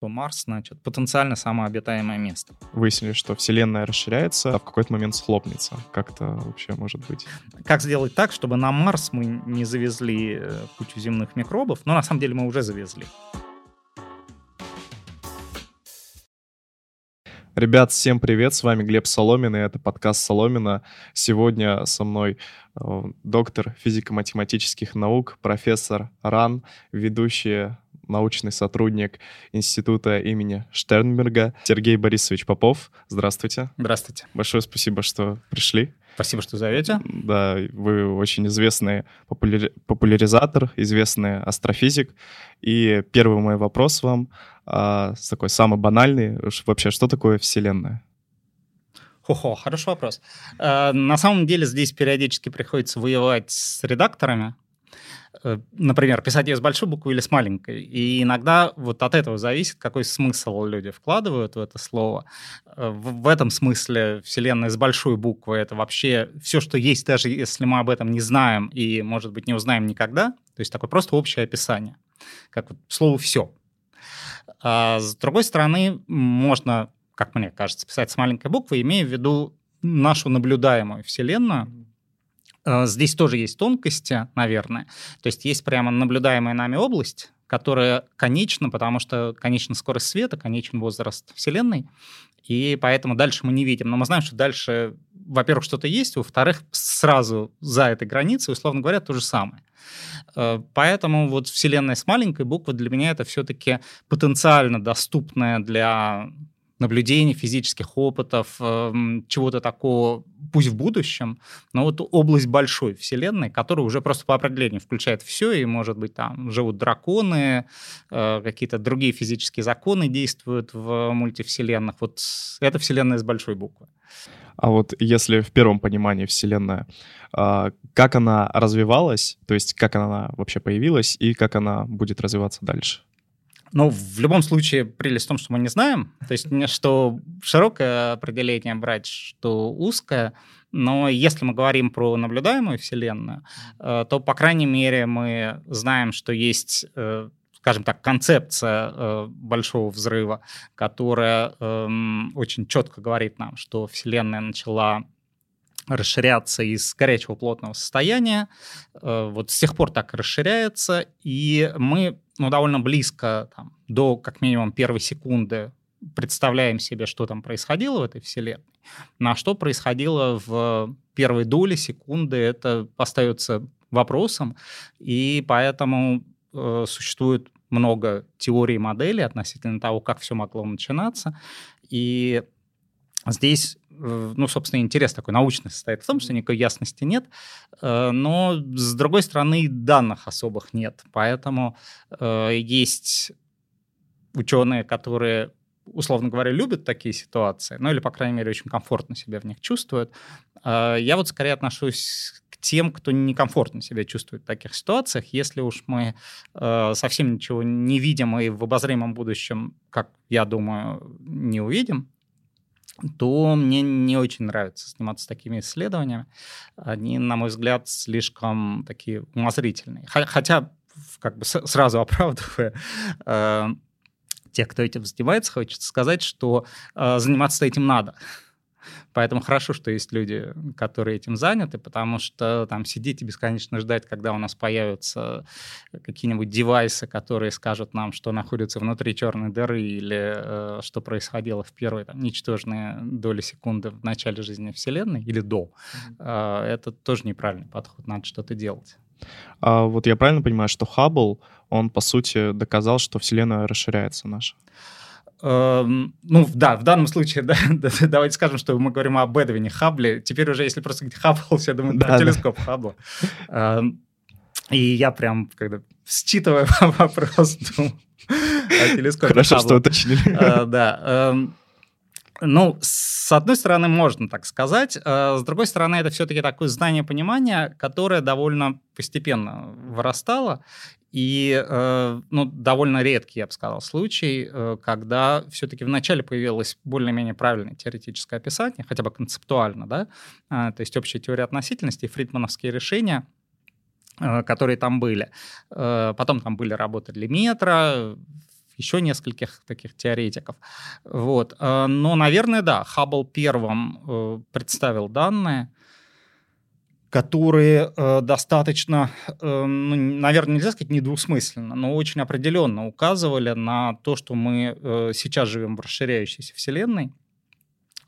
то Марс, значит, потенциально самообитаемое место. Выяснили, что Вселенная расширяется, а в какой-то момент схлопнется. Как это вообще может быть? Как сделать так, чтобы на Марс мы не завезли э, кучу земных микробов? Но на самом деле мы уже завезли. Ребят, всем привет, с вами Глеб Соломин, и это подкаст Соломина. Сегодня со мной э, доктор физико-математических наук, профессор РАН, ведущий научный сотрудник Института имени Штернберга Сергей Борисович Попов. Здравствуйте. Здравствуйте. Большое спасибо, что пришли. Спасибо, что зовете. Да, вы очень известный популяри... популяризатор, известный астрофизик. И первый мой вопрос вам, а, такой самый банальный, вообще, что такое Вселенная? Хо-хо, хороший вопрос. А, на самом деле здесь периодически приходится воевать с редакторами, Э, например, писать ее с большой буквы или с маленькой. И иногда вот от этого зависит, какой смысл люди вкладывают в это слово. Э, в, в этом смысле Вселенная с большой буквы — это вообще все, что есть, даже если мы об этом не знаем и, может быть, не узнаем никогда. То есть такое просто общее описание, как вот слово «все». А с другой стороны, можно, как мне кажется, писать с маленькой буквы, имея в виду нашу наблюдаемую Вселенную, Э, здесь тоже есть тонкости, наверное. То есть есть прямо наблюдаемая нами область, которая конечна, потому что конечна скорость света, конечен возраст Вселенной, и поэтому дальше мы не видим. Но мы знаем, что дальше, во-первых, что-то есть, во-вторых, сразу за этой границей, условно говоря, то же самое. Э, поэтому вот Вселенная с маленькой буквы для меня это все-таки потенциально доступная для наблюдений, физических опытов, эм, чего-то такого, пусть в будущем, но вот область большой вселенной, которая уже просто по определению включает все, и, может быть, там живут драконы, э, какие-то другие физические законы действуют в мультивселенных. Вот это вселенная с большой буквы. А вот если в первом понимании Вселенная, а, как она развивалась, то есть как она вообще появилась и как она будет развиваться дальше? Ну, в любом случае, прелесть в том, что мы не знаем. То есть, что широкое определение брать, что узкое. Но если мы говорим про наблюдаемую Вселенную, э, то, по крайней мере, мы знаем, что есть э, скажем так, концепция э, большого взрыва, которая эм, очень четко говорит нам, что Вселенная начала расширяться из горячего плотного состояния. Вот с тех пор так расширяется, и мы ну, довольно близко там, до как минимум первой секунды представляем себе, что там происходило в этой вселенной. На что происходило в первой доли секунды, это остается вопросом, и поэтому э, существует много теорий и моделей относительно того, как все могло начинаться. И здесь Э, ну, собственно, интерес такой научный состоит в том, что никакой ясности нет, э, но, с другой стороны, данных особых нет. Поэтому э, есть ученые, которые условно говоря, любят такие ситуации, ну или, по крайней мере, очень комфортно себя в них чувствуют. Я вот скорее отношусь к тем, кто некомфортно себя чувствует в таких ситуациях. Если уж мы совсем ничего не видим и в обозримом будущем, как я думаю, не увидим, то мне не очень нравится заниматься такими исследованиями. Они, на мой взгляд, слишком такие умозрительные. Хотя, как бы сразу оправдывая э, тех, кто этим занимается, хочется сказать, что э, заниматься этим надо. Поэтому хорошо, что есть люди, которые этим заняты, потому что там сидеть и бесконечно ждать, когда у нас появятся какие-нибудь девайсы, которые скажут нам, что находится внутри черной дыры или э, что происходило в первые там, ничтожные доли секунды в начале жизни Вселенной или до, mm-hmm. э, это тоже неправильный подход, надо что-то делать. А вот я правильно понимаю, что Хаббл, он, по сути, доказал, что Вселенная расширяется наша? Эм, ну, да, в данном случае, да, давайте скажем, что мы говорим об Эдвине Хабле. Теперь уже, если просто говорить Хаббл, все думают да, про телескоп да. Хаббла. Эм, и я прям, когда считывая вопрос, думаю о телескопе Хорошо, что уточнили. Э, да. Эм, ну, с одной стороны, можно так сказать. Э, с другой стороны, это все-таки такое знание-понимание, которое довольно постепенно вырастало. И э, ну, довольно редкий, я бы сказал, случай, э, когда все-таки вначале появилось более-менее правильное теоретическое описание, хотя бы концептуально, да, то есть общая теория относительности и фридмановские решения, которые там были. Потом там были работы для метра, еще нескольких таких теоретиков. Вот. Но, наверное, да, Хаббл первым представил данные, которые э, достаточно, э, ну, наверное, нельзя сказать недвусмысленно, но очень определенно указывали на то, что мы э, сейчас живем в расширяющейся Вселенной.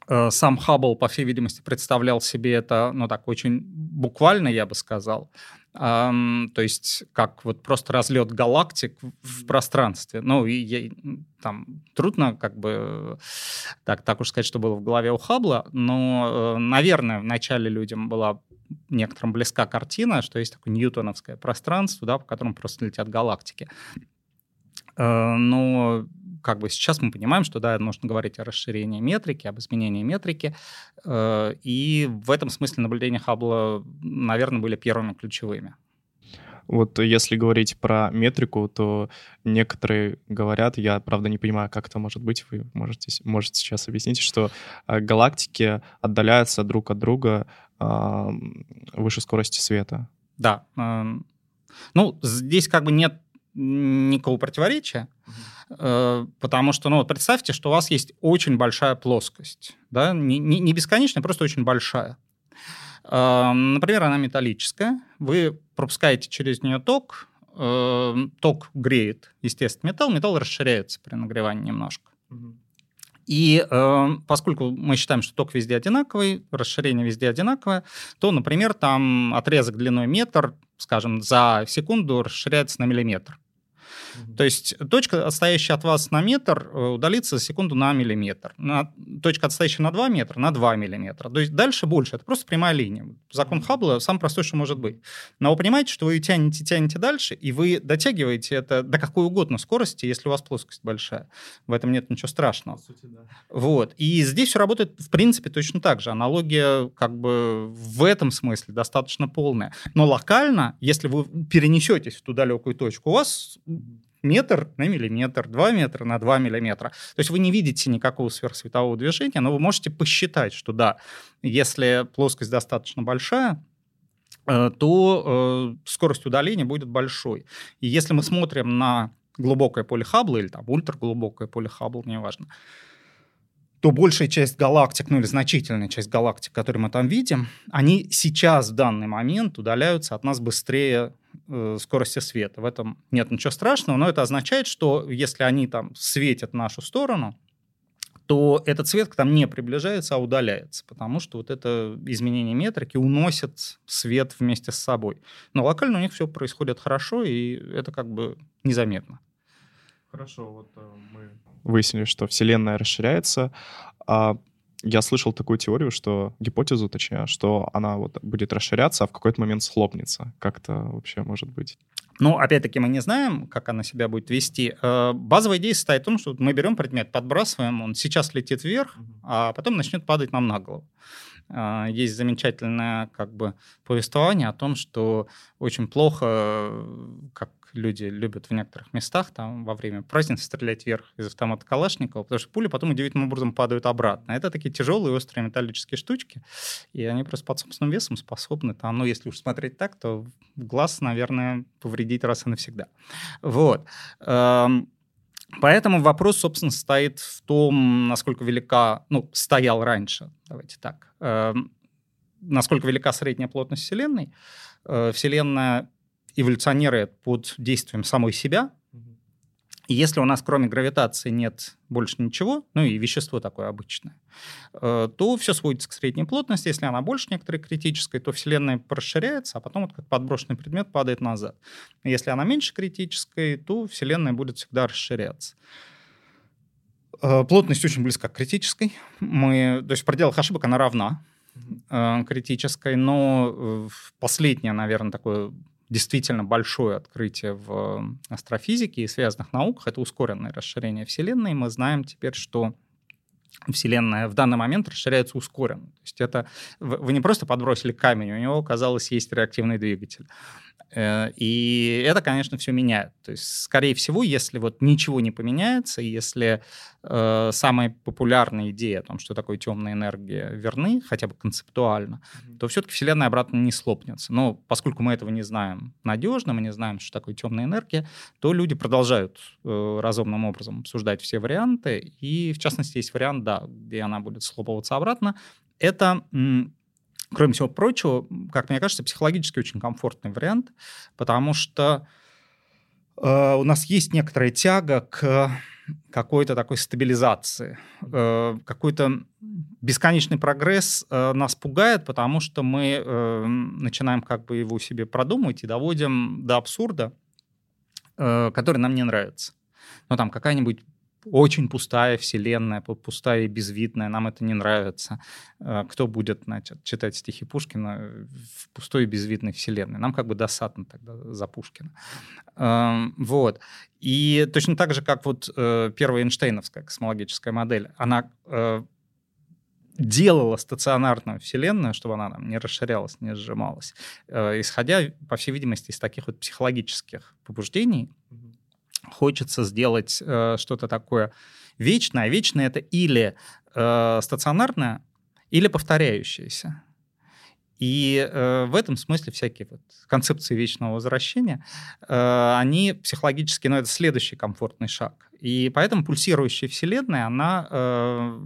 Э, сам Хаббл, по всей видимости, представлял себе это, ну так, очень буквально, я бы сказал. Um, то есть как вот просто разлет галактик в пространстве. Ну, и, и там трудно как бы так, так уж сказать, что было в голове у Хаббла, но, э, наверное, вначале людям была некоторым близка картина, что есть такое ньютоновское пространство, да, по которому просто летят галактики. Э, но как бы сейчас мы понимаем, что да, нужно говорить о расширении метрики, об изменении метрики, э, и в этом смысле наблюдения Хаббла, наверное, были первыми ключевыми. Вот если говорить про метрику, то некоторые говорят, я, правда, не понимаю, как это может быть, вы можете, можете сейчас объяснить, что э, галактики отдаляются друг от друга выше скорости света. Да. Эм, ну, здесь как бы нет никакого противоречия, mm потому что, ну, вот представьте, что у вас есть очень большая плоскость, да, не, не, не бесконечная, просто очень большая. Эм, например, она металлическая, вы пропускаете через нее ток, эм, ток греет, естественно, металл, металл расширяется при нагревании немножко. И э, поскольку мы считаем, что ток везде одинаковый, расширение везде одинаковое, то, например, там отрезок длиной метр, скажем, за секунду расширяется на миллиметр. То есть точка, отстоящая от вас на метр, э, удалится за секунду на миллиметр. На, точка, отстоящая на 2 метра, на 2 миллиметра. То есть дальше больше. Это просто прямая линия. Закон Хаббла самый простой, что может быть. Но вы понимаете, что вы тянете, тянете дальше, и вы дотягиваете это до какой угодно скорости, если у вас плоскость большая. В этом нет ничего страшного. По сути, да. Вот. И здесь все работает, в принципе, точно так же. Аналогия как бы в этом смысле достаточно полная. Но локально, если вы перенесетесь в ту далекую точку, у вас метр на миллиметр, 2 метра на 2 миллиметра. То есть вы не видите никакого сверхсветового движения, но вы можете посчитать, что да, если плоскость достаточно большая, э, то э, скорость удаления будет большой. И если мы смотрим на глубокое поле Хаббла или там ультраглубокое поле Хаббла, неважно, то большая часть галактик, ну или значительная часть галактик, которые мы там видим, они сейчас в данный момент удаляются от нас быстрее э, скорости света. В этом нет ничего страшного, но это означает, что если они там светят в нашу сторону, то этот свет там не приближается, а удаляется, потому что вот это изменение метрики уносит свет вместе с собой. Но локально у них все происходит хорошо, и это как бы незаметно. Хорошо, вот э, мы выяснили, что Вселенная расширяется. А я слышал такую теорию, что гипотезу, точнее, что она вот будет расширяться, а в какой-то момент схлопнется. Как это вообще может быть? Ну, опять-таки, мы не знаем, как она себя будет вести. Э, базовая идея состоит в том, что мы берем предмет, подбрасываем, он сейчас летит вверх, а потом начнет падать нам на голову. Э, есть замечательное как бы повествование о том, что очень плохо, как люди любят в некоторых местах там во время праздника стрелять вверх из автомата Калашникова, потому что пули потом удивительным образом падают обратно. Это такие тяжелые острые металлические штучки, и они просто под собственным весом способны там, ну, если уж смотреть так, то глаз, наверное, повредить раз и навсегда. Вот. Эм, поэтому вопрос, собственно, стоит в том, насколько велика, ну, стоял раньше, давайте так, эм, насколько велика средняя плотность Вселенной. Э, Вселенная эволюционирует под действием самой себя. И если у нас кроме гравитации нет больше ничего, ну и вещество такое обычное, э, то все сводится к средней плотности. Если она больше некоторой критической, то Вселенная расширяется, а потом вот как подброшенный предмет падает назад. Если она меньше критической, то Вселенная будет всегда расширяться. Э, плотность очень близка к критической. Мы, то есть в пределах ошибок она равна э, критической, но последнее, наверное, такое действительно большое открытие в астрофизике и связанных науках — это ускоренное расширение Вселенной. Мы знаем теперь, что Вселенная в данный момент расширяется ускоренно. То есть это вы не просто подбросили камень, у него, казалось, есть реактивный двигатель. Э, и это, конечно, все меняет. То есть, скорее всего, если вот ничего не поменяется, если э, самая популярная идея о том, что такое темная энергия, верны, хотя бы концептуально, mm-hmm. то все-таки Вселенная обратно не слопнется. Но поскольку мы этого не знаем надежно, мы не знаем, что такое темная энергия, то люди продолжают э, разумным образом обсуждать все варианты. И, в частности, есть вариант, да, где она будет слопываться обратно. Это кроме всего прочего, как мне кажется, психологически очень комфортный вариант, потому что э, у нас есть некоторая тяга к какой-то такой стабилизации. Э, какой-то бесконечный прогресс э, нас пугает, потому что мы э, начинаем как бы его себе продумывать и доводим до абсурда, э, который нам не нравится. Ну, там какая-нибудь очень пустая вселенная, пустая и безвидная, нам это не нравится. Э, кто будет значит, читать стихи Пушкина в пустой и безвидной вселенной? Нам как бы досадно тогда за Пушкина. Вот. И точно так же, как вот э, первая Эйнштейновская космологическая модель, она э, делала стационарную Вселенную, чтобы она там не расширялась, не сжималась, исходя, по всей видимости, из таких вот психологических побуждений, хочется сделать э, что-то такое вечное. А вечное это или э, стационарное, или повторяющееся. И э, в этом смысле всякие вот концепции вечного возвращения, э, они психологически, ну, это следующий комфортный шаг. И поэтому пульсирующая Вселенная, она э,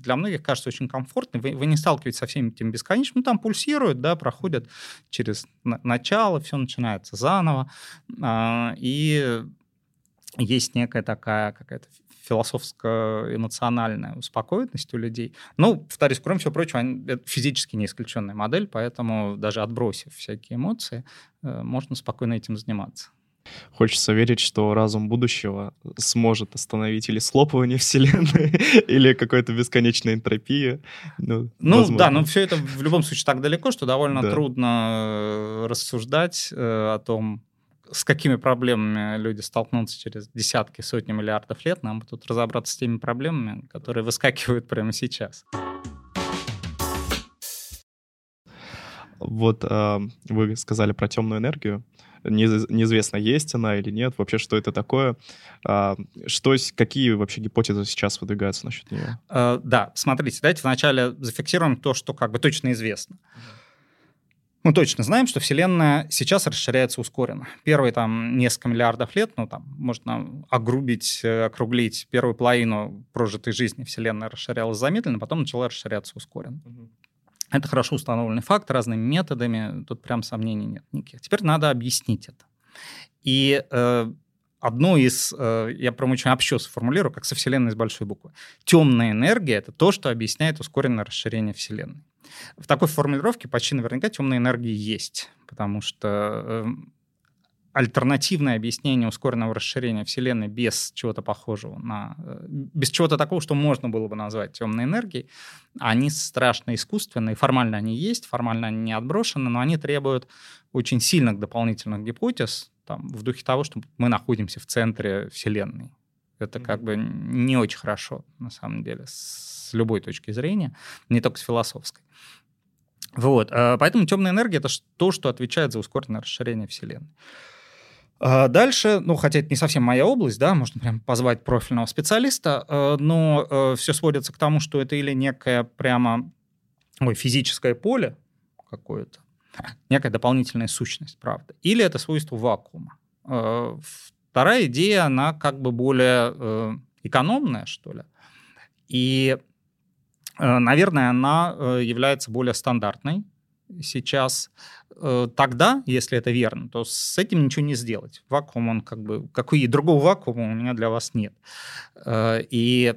для многих кажется очень комфортной. Вы, вы не сталкиваетесь со всеми этим бесконечным. Ну, там пульсирует, да, проходят через начало, все начинается заново. Э, и есть некая такая какая-то философская эмоциональная успокоенность у людей. Ну, повторюсь, кроме всего прочего, они, это физически не исключенная модель, поэтому даже отбросив всякие эмоции, э, можно спокойно этим заниматься. Хочется верить, что разум будущего сможет остановить или слопывание Вселенной, или какой-то бесконечной энтропии. Ну, ну да, но все это в любом случае так далеко, что довольно да. трудно э, рассуждать э, о том, с какими проблемами люди столкнутся через десятки, сотни миллиардов лет, нам тут разобраться с теми проблемами, которые выскакивают прямо сейчас. Вот э, вы сказали про темную энергию. неизвестно, есть она или нет, вообще, что это такое. Э, что, какие вообще гипотезы сейчас выдвигаются насчет нее? Э, да, смотрите, давайте вначале зафиксируем то, что как бы точно известно. Mm-hmm. Мы точно знаем, что Вселенная сейчас расширяется ускоренно. Первые там несколько миллиардов лет, ну там можно огрубить, э, округлить первую половину прожитой жизни Вселенная расширялась замедленно, потом начала расширяться ускоренно. Угу. Это хорошо установленный факт разными методами, тут прям сомнений нет никаких. Теперь надо объяснить это. И э, одно из, э, я прям очень общо сформулирую, как со Вселенной с большой буквы. Темная энергия — это то, что объясняет ускоренное расширение Вселенной. В такой формулировке почти наверняка темной энергии есть, потому что эм, альтернативное объяснение ускоренного расширения Вселенной без чего-то похожего на... Э, без чего-то такого, что можно было бы назвать темной энергией, они страшно искусственные. Формально они есть, формально они не отброшены, но они требуют очень сильных дополнительных гипотез там, в духе того, что мы находимся в центре Вселенной. Это как бы не очень хорошо, на самом деле, с любой точки зрения, не только с философской. Вот, э, поэтому темная энергия — это то, что отвечает за ускоренное расширение Вселенной. А дальше, ну, хотя это не совсем моя область, да, можно прям позвать профильного специалиста, э, но все сводится к тому, что это или некое прямо ой, физическое поле какое-то, некая дополнительная сущность, правда, или это свойство вакуума. Вторая идея, она как бы более экономная, что ли, и Э, наверное, она э, является более стандартной сейчас. Э, тогда, если это верно, то с этим ничего не сделать. Вакуум, он как бы... Какой другого вакуума у меня для вас нет. И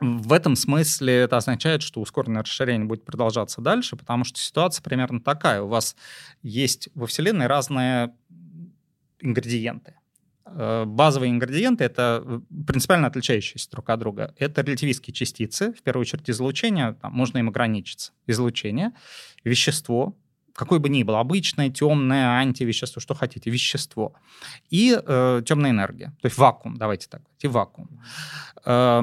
в этом смысле это означает, что ускоренное расширение будет продолжаться дальше, потому что ситуация примерно такая. У вас есть во Вселенной разные ингредиенты. Э, базовые ингредиенты — это э, принципиально отличающиеся друг от друга. Это релятивистские частицы, в первую очередь излучение, там, можно им ограничиться. Излучение, вещество, какое бы ни было, обычное, темное, антивещество, что хотите, вещество. И э, темная энергия, то есть вакуум, давайте так, и вакуум. Э,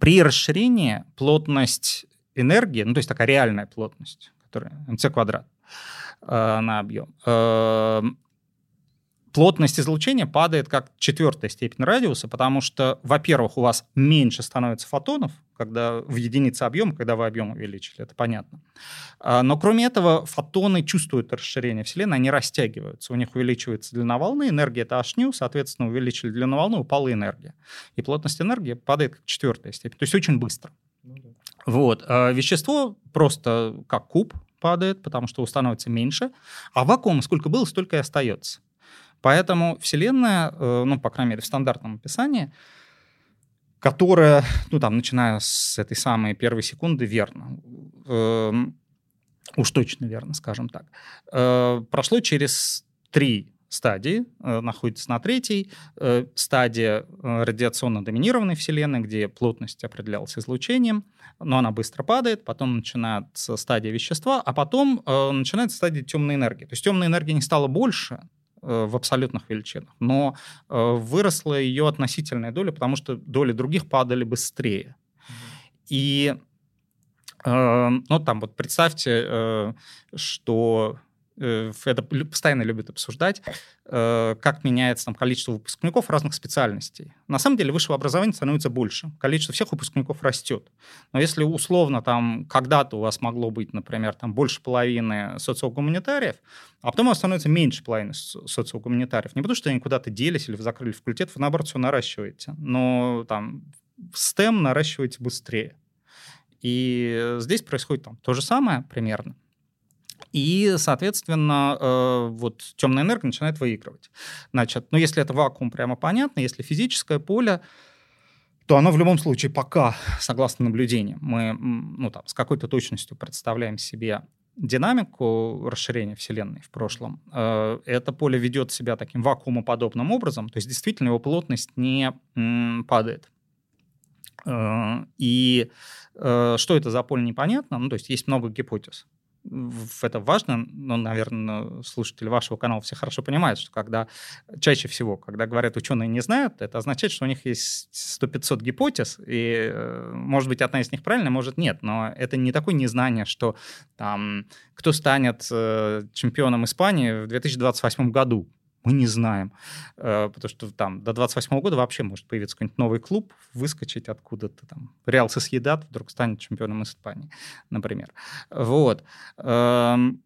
при расширении плотность энергии, ну то есть такая реальная плотность, которая mc квадрат, э, на объем. Э, плотность излучения падает как четвертая степень радиуса, потому что, во-первых, у вас меньше становится фотонов, когда в единице объема, когда вы объем увеличили, это понятно. А, но кроме этого, фотоны чувствуют расширение Вселенной, они растягиваются, у них увеличивается длина волны, энергия это h соответственно, увеличили длину волны, упала энергия. И плотность энергии падает как четвертая степень, то есть очень быстро. Ну, да. Вот. А вещество просто как куб падает, потому что становится меньше, а вакуум сколько было, столько и остается. Поэтому Вселенная, э, ну, по крайней мере, в стандартном описании, которая, ну, там, начиная с этой самой первой секунды, верно. Э, уж точно верно, скажем так. Э, прошло через три стадии, э, находится на третьей стадии радиационно доминированной Вселенной, где плотность определялась излучением, но она быстро падает, потом начинается стадия вещества, а потом начинается стадия темной энергии. То есть темной энергии не стало больше, в абсолютных величинах, но э, выросла ее относительная доля, потому что доли других падали быстрее. И э, ну, там вот представьте, что Э, это постоянно любят обсуждать, э, как меняется там, количество выпускников разных специальностей. На самом деле высшего образования становится больше, количество всех выпускников растет. Но если условно там когда-то у вас могло быть, например, там больше половины социогуманитариев, а потом у вас становится меньше половины социогуманитариев, не потому что они куда-то делись или закрыли факультет, вы наоборот все наращиваете, но там STEM наращиваете быстрее. И здесь происходит там то же самое примерно. И, соответственно, э, вот темная энергия начинает выигрывать. Значит, ну, если это вакуум, прямо понятно. Если физическое поле, то оно в любом случае пока, согласно наблюдениям, мы ну, там, с какой-то точностью представляем себе динамику расширения Вселенной в прошлом, э, это поле ведет себя таким вакуумоподобным образом, то есть действительно его плотность не падает. Э, и что это за поле, непонятно. Ну, то есть есть много гипотез это важно, но, наверное, слушатели вашего канала все хорошо понимают, что когда чаще всего, когда говорят ученые не знают, это означает, что у них есть 100-500 гипотез, и, э, может быть, одна из них правильная, может, нет, но это не такое незнание, что там, кто станет э, чемпионом Испании в 2028 году, мы не знаем. Э, потому что там до 28 года вообще может появиться какой-нибудь новый клуб, выскочить откуда-то там. Реал Сосъедат вдруг станет чемпионом Испании, например. Вот. Эм,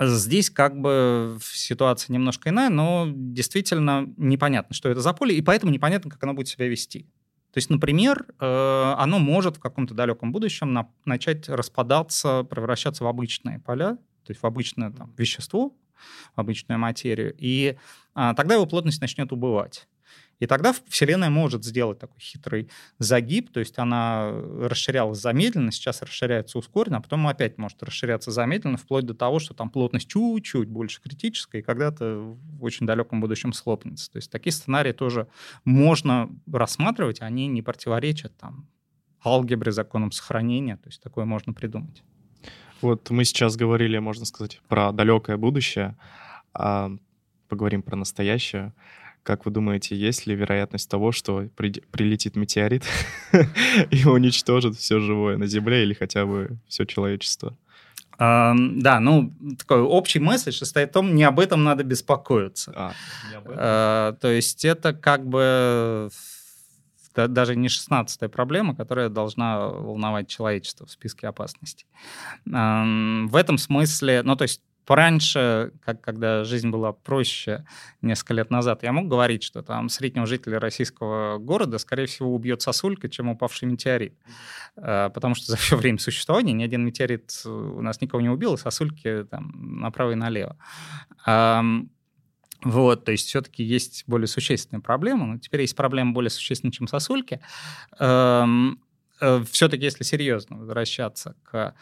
здесь как бы ситуация немножко иная, но действительно непонятно, что это за поле, и поэтому непонятно, как оно будет себя вести. То есть, например, э, оно может в каком-то далеком будущем начать распадаться, превращаться в обычные поля, то есть в обычное там, вещество, обычную материю, и а, тогда его плотность начнет убывать. И тогда Вселенная может сделать такой хитрый загиб, то есть она расширялась замедленно, сейчас расширяется ускоренно, а потом опять может расширяться замедленно, вплоть до того, что там плотность чуть-чуть больше критическая, и когда-то в очень далеком будущем слопнется. То есть такие сценарии тоже можно рассматривать, они не противоречат там алгебре, законам сохранения, то есть такое можно придумать. Вот мы сейчас говорили, можно сказать, про далекое будущее, а поговорим про настоящее. Как вы думаете, есть ли вероятность того, что при, прилетит метеорит и уничтожит все живое на Земле или хотя бы все человечество? Uh, да, ну, такой общий месседж состоит в том, не об этом надо беспокоиться. А, не об этом. Uh, то есть это как бы даже не шестнадцатая проблема, которая должна волновать человечество в списке опасностей. В этом смысле, ну, то есть Пораньше, как, когда жизнь была проще несколько лет назад, я мог говорить, что там среднего жителя российского города, скорее всего, убьет сосулька, чем упавший метеорит. А, потому что за все время существования ни один метеорит у нас никого не убил, и сосульки там направо и налево. Вот, то есть все-таки есть более существенные проблемы, но теперь есть проблемы более существенные, чем сосульки. Эм, э, все-таки, если серьезно возвращаться к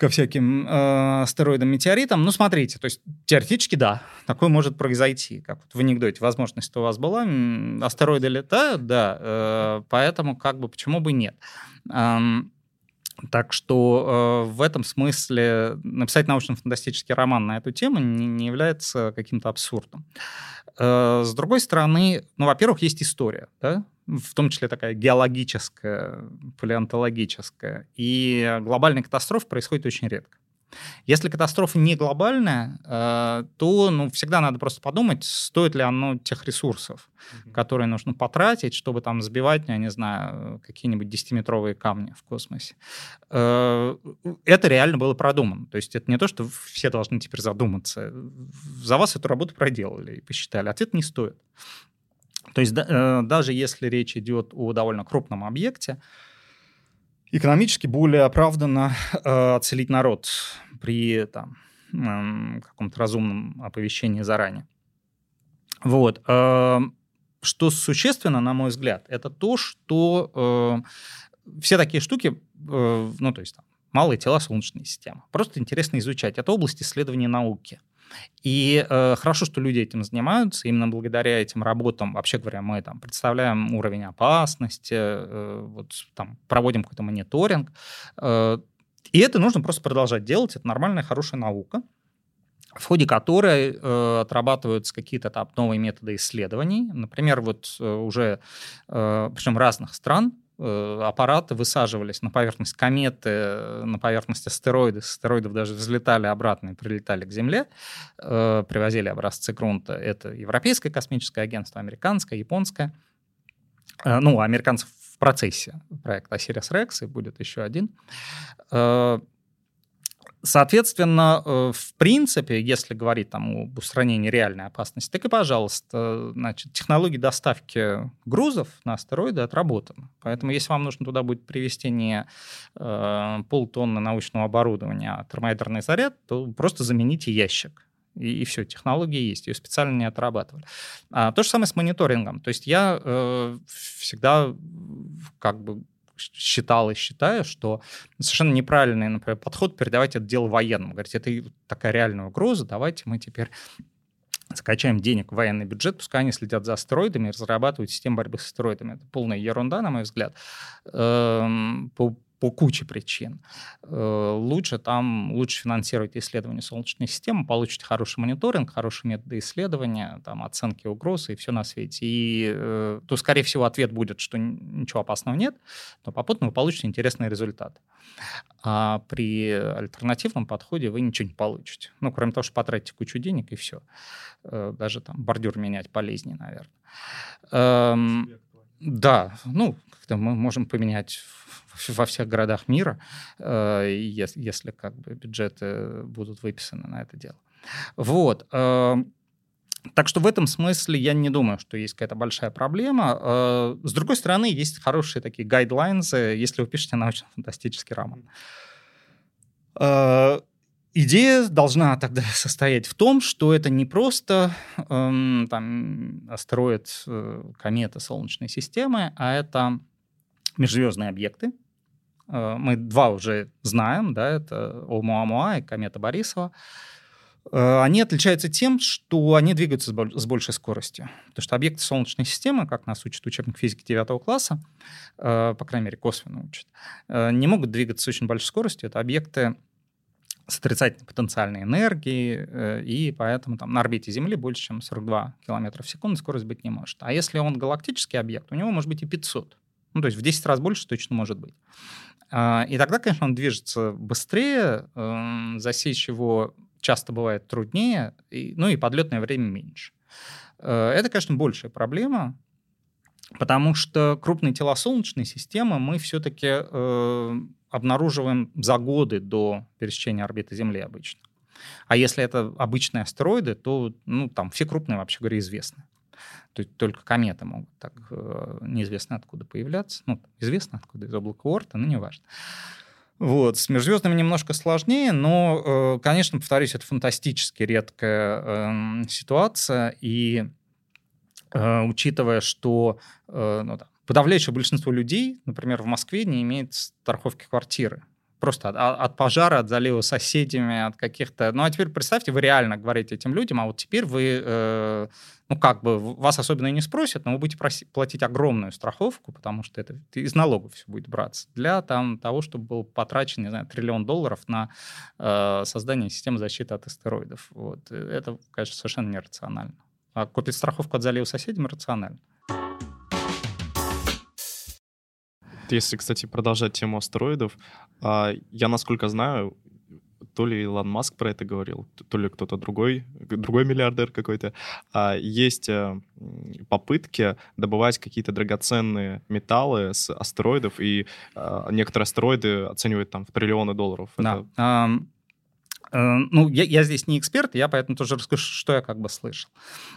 ко всяким э, астероидам, метеоритам. Ну, смотрите, то есть теоретически, да, такое может произойти. Как вот в анекдоте, возможность у вас была, астероиды летают, да, э, поэтому как бы почему бы нет. Эм, так что э, в этом смысле написать научно-фантастический роман на эту тему не, не является каким-то абсурдом. Э, с другой стороны, ну, во-первых, есть история, да, в том числе такая геологическая, палеонтологическая, и глобальная катастрофа происходит очень редко. Если катастрофа не глобальная, э, то ну, всегда надо просто подумать, стоит ли оно тех ресурсов, mm-hmm. которые нужно потратить, чтобы там сбивать, я не знаю, какие-нибудь 10-метровые камни в космосе. Э, это реально было продумано. То есть это не то, что все должны теперь задуматься. За вас эту работу проделали и посчитали. Ответ не стоит. То есть э, даже если речь идет о довольно крупном объекте, экономически более оправданно э, отселить народ при там, э, каком-то разумном оповещении заранее. Вот. Э, что существенно, на мой взгляд, это то, что э, все такие штуки, э, ну, то есть там, малые тела Солнечной системы, просто интересно изучать. Это область исследования науки. И э, хорошо, что люди этим занимаются. Именно благодаря этим работам, вообще говоря, мы там представляем уровень опасности, э, вот там проводим какой-то мониторинг. Э, и это нужно просто продолжать делать. Это нормальная, хорошая наука в ходе которой э, отрабатываются какие-то там новые методы исследований. Например, вот э, уже, э, причем разных стран, аппараты высаживались на поверхность кометы, на поверхность астероидов. С астероидов даже взлетали обратно и прилетали к Земле, э, привозили образцы грунта. Это Европейское космическое агентство, американское, японское. Э, ну, американцев в процессе проекта Осирис Рекс, и будет еще один. Соответственно, э, в принципе, если говорить там об устранении реальной опасности, так и, пожалуйста, значит, технологии доставки грузов на астероиды отработаны. Поэтому, если вам нужно туда будет привезти не э, полтонны научного оборудования, а термоядерный заряд, то просто замените ящик. И, и все, технологии есть, ее специально не отрабатывали. А, то же самое с мониторингом. То есть я э, всегда как бы считал и считаю, что совершенно неправильный, например, подход передавать это дело военным. Говорить, это такая реальная угроза, давайте мы теперь закачаем денег в военный бюджет, пускай они следят за астероидами и разрабатывают систему борьбы с астероидами. Это полная ерунда, на мой взгляд. Эм, по куче причин. Э, лучше там, лучше финансировать исследования Солнечной системы, получить хороший мониторинг, хорошие методы исследования, там, оценки угроз и все на свете. И э, то, скорее всего, ответ будет, что ничего опасного нет, но попутно вы получите интересный результат. А при альтернативном подходе вы ничего не получите. Ну, кроме того, что потратите кучу денег и все. Э, даже там бордюр менять полезнее, наверное. Да, ну, как-то мы можем поменять во всех городах мира, э, если, если как бы бюджеты будут выписаны на это дело. Вот. Э, так что в этом смысле я не думаю, что есть какая-то большая проблема. Э, с другой стороны, есть хорошие такие гайдлайнсы, если вы пишете научно-фантастический роман. Идея должна тогда состоять в том, что это не просто эм, там, астероид, э, комета Солнечной системы, а это межзвездные объекты. Э, мы два уже знаем, да, это Оumuamua и комета Борисова. Э, они отличаются тем, что они двигаются с большей скоростью. Потому что объекты Солнечной системы, как нас учит учебник физики 9 класса, э, по крайней мере, косвенно учат, не могут двигаться с очень большой скоростью. Это объекты с отрицательной потенциальной энергией, и поэтому там на орбите Земли больше, чем 42 км в секунду скорость быть не может. А если он галактический объект, у него может быть и 500. Ну, то есть в 10 раз больше точно может быть. А, и тогда, конечно, он движется быстрее, эм, засечь его часто бывает труднее, ну и подлетное время меньше. Э, это, конечно, большая проблема, потому что крупные тела Солнечной системы мы все-таки э, обнаруживаем за годы до пересечения орбиты Земли обычно. А если это обычные астероиды, то ну, там все крупные, вообще говоря, известны. То есть только кометы могут так э, неизвестно откуда появляться. Ну, известно откуда, из облака Орта, но неважно. Вот. С межзвездными немножко сложнее, но, э, конечно, повторюсь, это фантастически редкая эм, ситуация. И э, учитывая, что ну, да, подавляющее большинство людей, например, в Москве не имеет страховки квартиры просто от, от пожара, от залива соседями, от каких-то... Ну, а теперь представьте, вы реально говорите этим людям, а вот теперь вы, э, ну, как бы, вас особенно и не спросят, но вы будете проси, платить огромную страховку, потому что это из налогов все будет браться, для там, того, чтобы был потрачен, не знаю, триллион долларов на э, создание системы защиты от астероидов. Вот. Это, конечно, совершенно нерационально. А купить страховку от залива соседям рационально. Если, кстати, продолжать тему астероидов, а, я, насколько знаю, то ли Илон Маск про это говорил, то ли кто-то другой, другой миллиардер какой-то. А, есть э, попытки добывать какие-то драгоценные металлы с астероидов, и а, некоторые астероиды оценивают там в триллионы долларов. Да. Это... Ну, я, я здесь не эксперт, я поэтому тоже расскажу, что я как бы слышал.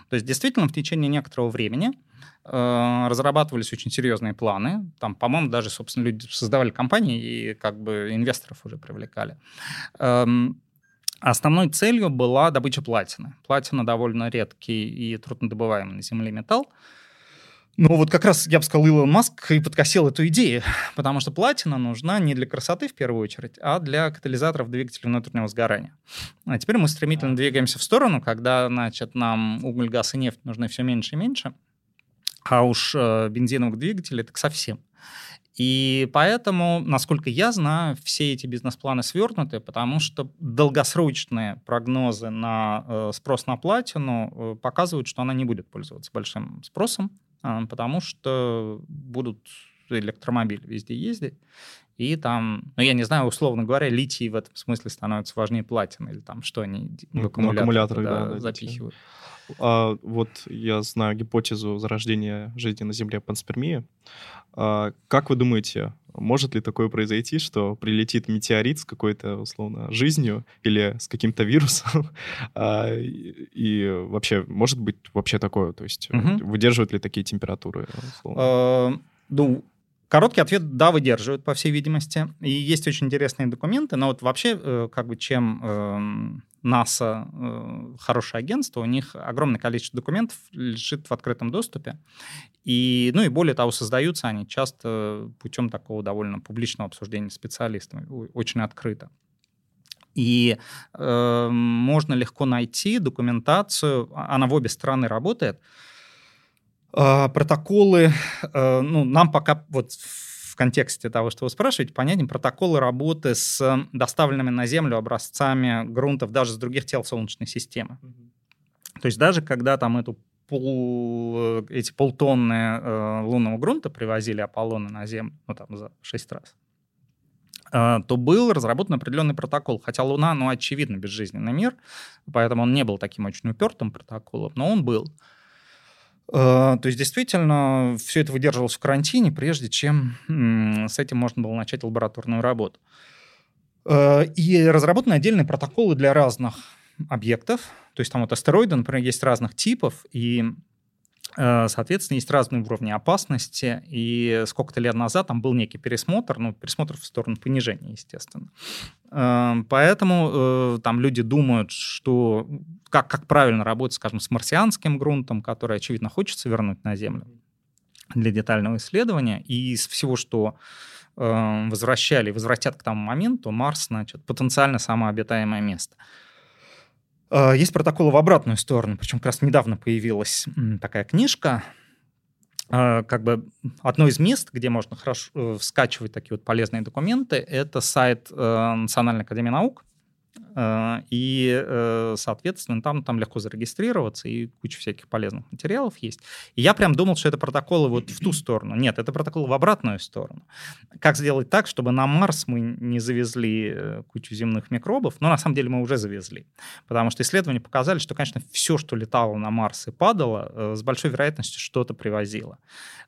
То есть, действительно, в течение некоторого времени Э, разрабатывались очень серьезные планы. Там, по-моему, даже, собственно, люди создавали компании и как бы инвесторов уже привлекали. Эм, основной целью была добыча платины. Платина довольно редкий и труднодобываемый на Земле металл. Ну вот как раз, я бы сказал, Илон Маск и подкосил эту идею, потому что платина нужна не для красоты в первую очередь, а для катализаторов двигателей внутреннего сгорания. А теперь мы стремительно двигаемся в сторону, когда, значит, нам уголь, газ и нефть нужны все меньше и меньше, а уж э, бензиновых двигателей так совсем. И поэтому, насколько я знаю, все эти бизнес-планы свернуты, потому что долгосрочные прогнозы на э, спрос на платину э, показывают, что она не будет пользоваться большим спросом, потому что будут электромобили везде ездить, и там, ну, я не знаю, условно говоря, литий в этом смысле становится важнее платины, или там что они ну, в аккумуляторы, аккумуляторы да, да, запихивают. А, вот я знаю гипотезу зарождения жизни на Земле панспермии. А, как вы думаете, может ли такое произойти, что прилетит метеорит с какой-то, условно, жизнью или с каким-то вирусом? а, и, вообще, может быть вообще такое? То есть угу. выдерживают ли такие температуры? А, ну, Короткий ответ – да, выдерживают, по всей видимости. И есть очень интересные документы, но вот вообще, э, как бы, чем эм, НАСА э, хорошее агентство, у них огромное количество документов лежит в открытом доступе. И, ну и более того, создаются они часто путем такого довольно публичного обсуждения специалистами, очень открыто. И э, можно легко найти документацию, она в обе стороны работает, э, протоколы, э, ну, нам пока вот в контексте того, что вы спрашиваете, понятен протоколы работы с доставленными на Землю образцами грунтов даже с других тел Солнечной системы. Mm-hmm. То есть даже когда там эту пол, э, эти полтонны э, лунного грунта привозили Аполлоны на Землю, ну там за 6 раз, э, то был разработан определенный протокол. Хотя Луна, ну, очевидно, безжизненный мир, поэтому он не был таким очень упертым протоколом, но он был. Э, то есть действительно все это выдерживалось в карантине, прежде чем с этим можно было начать лабораторную работу. Э, и разработаны отдельные протоколы для разных объектов. То есть там вот астероиды, например, есть разных типов, и Э, соответственно, есть разные уровни опасности, и сколько-то лет назад там был некий пересмотр, ну, пересмотр в сторону понижения, естественно. Эм, поэтому э, там люди думают, что как, как правильно работать, скажем, с марсианским грунтом, который, очевидно, хочется вернуть на Землю для детального исследования, и из всего, что э, возвращали, возвратят к тому моменту, Марс, значит, потенциально самообитаемое место. А, есть протоколы в обратную сторону, причем как раз недавно появилась такая книжка, а, как бы одно из мест, где можно хорошо э, скачивать такие вот полезные документы, это сайт э, Национальной академии наук, и, э, соответственно, там, там легко зарегистрироваться, и куча всяких полезных материалов есть. И я прям думал, что это протоколы вот в ту сторону. Нет, это протоколы в обратную сторону. Как сделать так, чтобы на Марс мы не завезли э, кучу земных микробов? Но на самом деле мы уже завезли. Потому что исследования показали, что, конечно, все, что летало на Марс и падало, с большой вероятностью что-то привозило.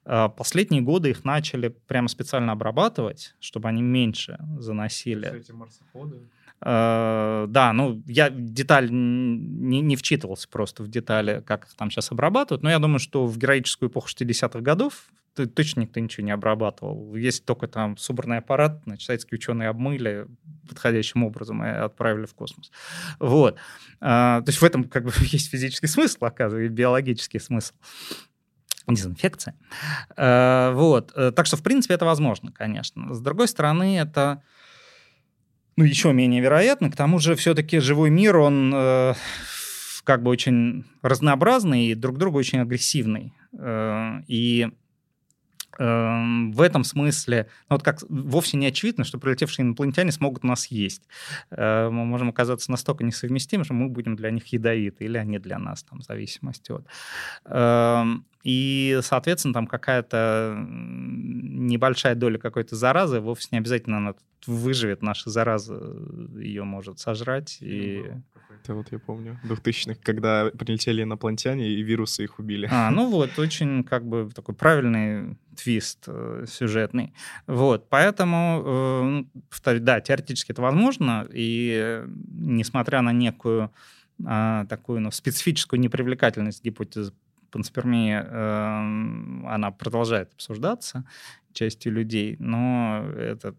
Последние годы их начали прямо специально обрабатывать, чтобы они меньше заносили. Эти марсоходы? Э, да, ну, я деталь не, не вчитывался просто в детали, как их там сейчас обрабатывают, но я думаю, что в героическую эпоху 60-х годов точно никто ничего не обрабатывал. Есть только там суборный аппарат, значит, советские ученые обмыли подходящим образом и отправили в космос. Вот. А, то есть в этом как бы есть физический смысл, оказывается, и биологический смысл дезинфекция. А, вот. Э, так что, в принципе, это возможно, конечно. С другой стороны, это ну, еще менее вероятно. К тому же все-таки живой мир, он э, как бы очень разнообразный и друг другу очень агрессивный. Э, и Эм, в этом смысле, ну, вот как вовсе не очевидно, что прилетевшие инопланетяне смогут нас есть. Э, мы можем оказаться настолько несовместимы, что мы будем для них ядовиты, или они для нас, там, в зависимости от. И, соответственно, там какая-то небольшая доля какой-то заразы, вовсе не обязательно она выживет, наша зараза ее может сожрать. И... Это вот я помню, 2000-х, когда прилетели инопланетяне и вирусы их убили. А, ну вот, очень как бы такой правильный твист э, сюжетный. Вот, поэтому, э, ну, повторю, да, теоретически это возможно, и э, несмотря на некую э, такую ну, специфическую непривлекательность гипотезы панспермии, э, она продолжает обсуждаться частью людей, но это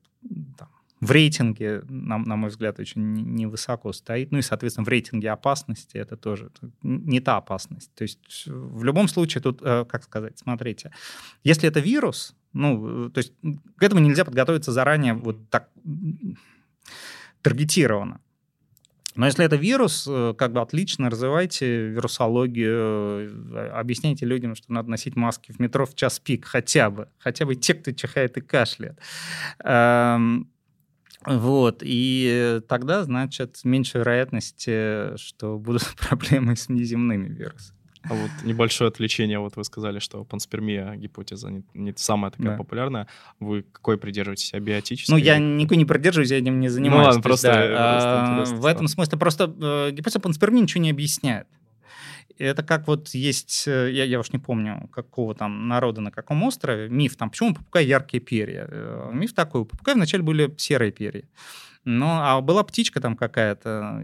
там, в рейтинге, на, на мой взгляд, очень невысоко стоит. Ну и, соответственно, в рейтинге опасности это тоже не та опасность. То есть в любом случае тут, э, как сказать, смотрите, если это вирус, ну, то есть к этому нельзя подготовиться заранее вот так таргетированно. Но если это вирус, э, как бы отлично развивайте вирусологию, э, объясняйте людям, что надо носить маски в метро в час пик хотя бы. Хотя бы те, кто чихает и кашляет. Эм, вот, и тогда, значит, меньше вероятности, что будут проблемы с внеземными вирусами. А вот небольшое отвлечение, вот вы сказали, что панспермия гипотеза не, не самая такая да. популярная. Вы какой придерживаетесь, абиотической? Ну, я никакой не придерживаюсь, я этим не занимаюсь. Ну ладно, просто, да, а, просто В этом смысле просто э, гипотеза панспермии ничего не объясняет. Это как вот есть, э, я, я уж не помню, какого там народа на каком острове, миф там, почему у попугая яркие перья? Э, миф такой, у попугая вначале были серые перья. Ну, а была птичка там какая-то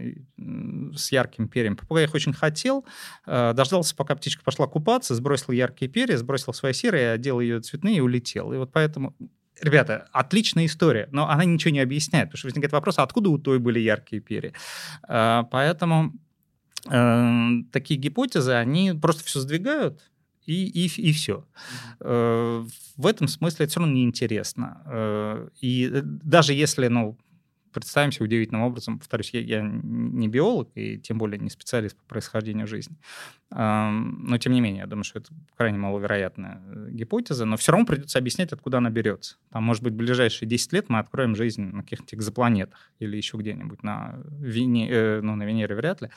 с ярким перьем. Попугай их очень хотел, э, дождался, пока птичка пошла купаться, сбросил яркие перья, сбросил свои серые, одел ее цветные и улетел. И вот поэтому Ребята, отличная история, но она ничего не объясняет, потому что возникает вопрос, а откуда у той были яркие перья. Поэтому э, такие гипотезы, они просто все сдвигают, и, и, и все. Э, в этом смысле это все равно неинтересно. Э, и даже если, ну, представимся удивительным образом, повторюсь, я, я не биолог и тем более не специалист по происхождению жизни, но тем не менее, я думаю, что это крайне маловероятная э, гипотеза, но все равно придется объяснять, откуда она берется. Там, может быть, в ближайшие 10 лет мы откроем жизнь на каких-то экзопланетах или еще где-нибудь на, Вене, э, ну, на Венере вряд ли.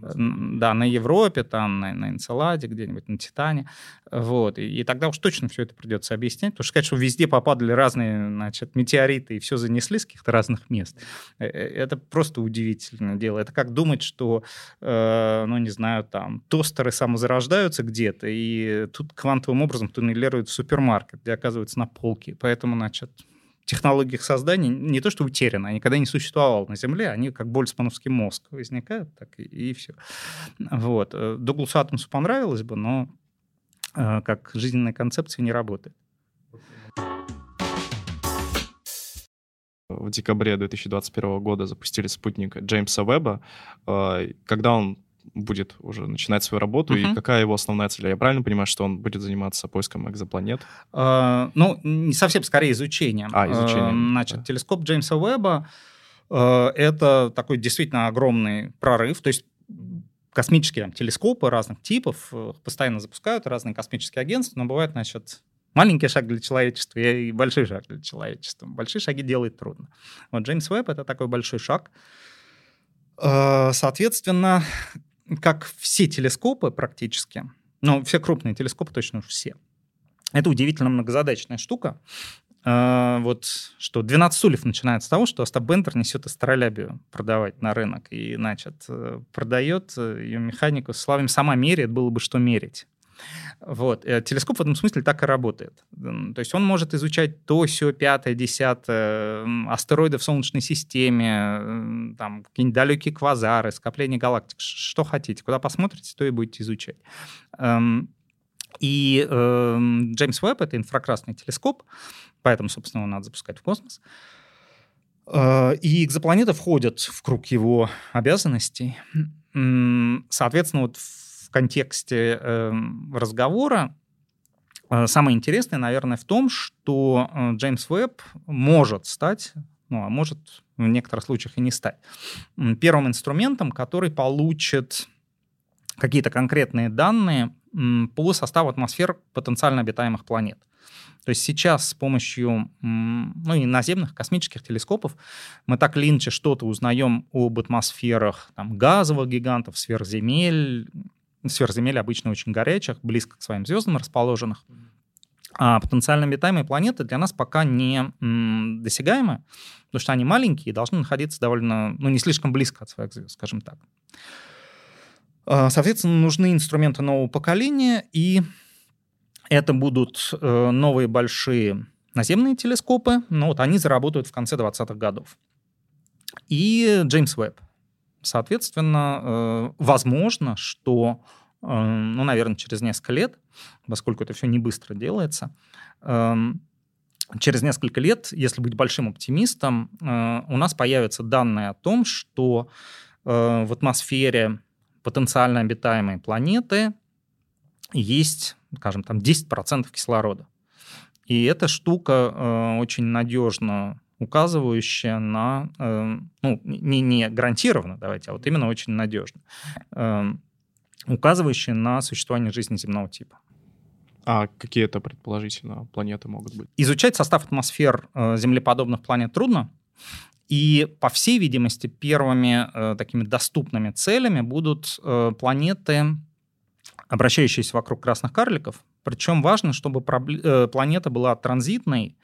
Да, на Европе, там, на, на Энцеладе, где-нибудь на Титане. Вот. И, и тогда уж точно все это придется объяснять, потому что сказать, что везде попадали разные значит, метеориты и все занесли с каких-то разных мест, э, это просто удивительное дело. Это как думать, что, ну, не знаю, там, то тостеры самозарождаются где-то, и тут квантовым образом туннелируют в супермаркет, где оказывается на полке. Поэтому, значит, технологии их создания не то что утеряны, они никогда не существовали на Земле, они как больцмановский мозг возникают, так и, и все. Вот. Э, Дугласу Атомсу понравилось бы, но э, как жизненная концепция не работает. В декабре 2021 года запустили спутник Джеймса Веба. Э, когда он будет уже начинать свою работу, uh-huh. и какая его основная цель? Я правильно понимаю, что он будет заниматься поиском экзопланет? Uh, ну, не совсем, скорее изучением. А, изучением. Uh, значит, да. телескоп Джеймса Уэбба uh, это такой действительно огромный прорыв, то есть космические там, телескопы разных типов э, постоянно запускают разные космические агентства, но бывает, значит, маленький шаг для человечества и большой шаг для человечества. Большие шаги делать трудно. Вот Джеймс Уэбб — это такой большой шаг. Соответственно, как все телескопы практически, ну, все крупные телескопы точно уж все, это удивительно многозадачная штука. Uh, вот что 12 стульев начинается с того, что Остап Бендер несет астролябию продавать на рынок. И, значит, э, продает э, ее механику. Славим сама меряет, было бы что мерить. Вот. Э, телескоп в этом смысле так и работает. То есть он может изучать то, все, пятое, десятое, астероиды в Солнечной системе, там, какие-нибудь далекие квазары, скопления галактик, что хотите. Куда посмотрите, то и будете изучать. Эм, и эм, Джеймс Уэбб — это инфракрасный телескоп, поэтому, собственно, его надо запускать в космос. Э, и экзопланеты входят в круг его обязанностей. Соответственно, вот в контексте э, разговора э, самое интересное, наверное, в том, что э, Джеймс Уэбб может стать, ну, а может в некоторых случаях и не стать, первым инструментом, который получит какие-то конкретные данные по составу атмосфер потенциально обитаемых планет. То есть сейчас с помощью ну, и наземных космических телескопов мы так или иначе что-то узнаем об атмосферах там, газовых гигантов, сверхземель, сверхземель обычно очень горячих, близко к своим звездам расположенных. А потенциально обитаемые планеты для нас пока не м, досягаемы, потому что они маленькие и должны находиться довольно, ну, не слишком близко от своих звезд, скажем так. А, соответственно, нужны инструменты нового поколения, и это будут э, новые большие наземные телескопы, но вот они заработают в конце 20-х годов. И Джеймс Уэбб. Соответственно, э, возможно, что, э, ну, наверное, через несколько лет, поскольку это все не быстро делается, эм, через несколько лет, если быть большим оптимистом, у нас появятся данные о том, что в атмосфере потенциально обитаемой планеты есть, скажем, там 10% кислорода. И эта штука э, очень надежно указывающая на, э, ну, не, не гарантированно, давайте, а вот именно очень надежно, э, указывающая на существование жизни земного типа. А какие это предположительно планеты могут быть? Изучать состав атмосфер э, землеподобных планет трудно, и, по всей видимости, первыми э, такими доступными целями будут э, планеты, обращающиеся вокруг красных карликов. Причем важно, чтобы э, планета была транзитной,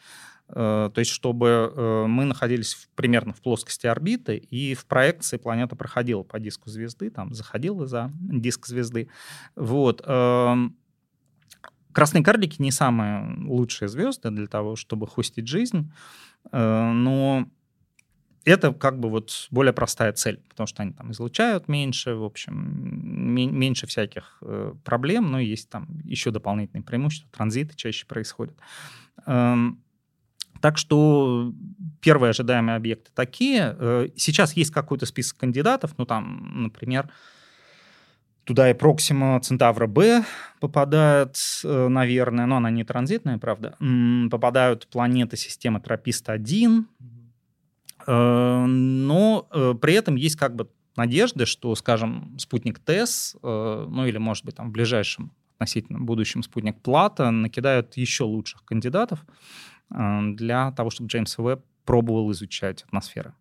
то есть чтобы э, мы находились в, примерно в плоскости орбиты, и в проекции планета проходила по диску звезды, там заходила за диск звезды. Вот. Эм, красные карлики не самые лучшие звезды для того, чтобы хостить жизнь, но это как бы вот более простая цель, потому что они там излучают меньше, в общем, меньше всяких э, проблем, но есть там еще дополнительные преимущества, транзиты чаще происходят. Эм, так что первые ожидаемые объекты такие. Э, сейчас есть какой-то список кандидатов, ну там, например, Туда и Проксима Центавра Б попадает, э, наверное, но она не транзитная, правда. Попадают планеты системы Тропист-1, Э, но э, при этом есть как бы надежды, что, скажем, спутник ТЭС, э, ну или, может быть, там в ближайшем относительно будущем спутник Плата накидают еще лучших кандидатов для того, чтобы Джеймс Веб пробовал изучать атмосферы.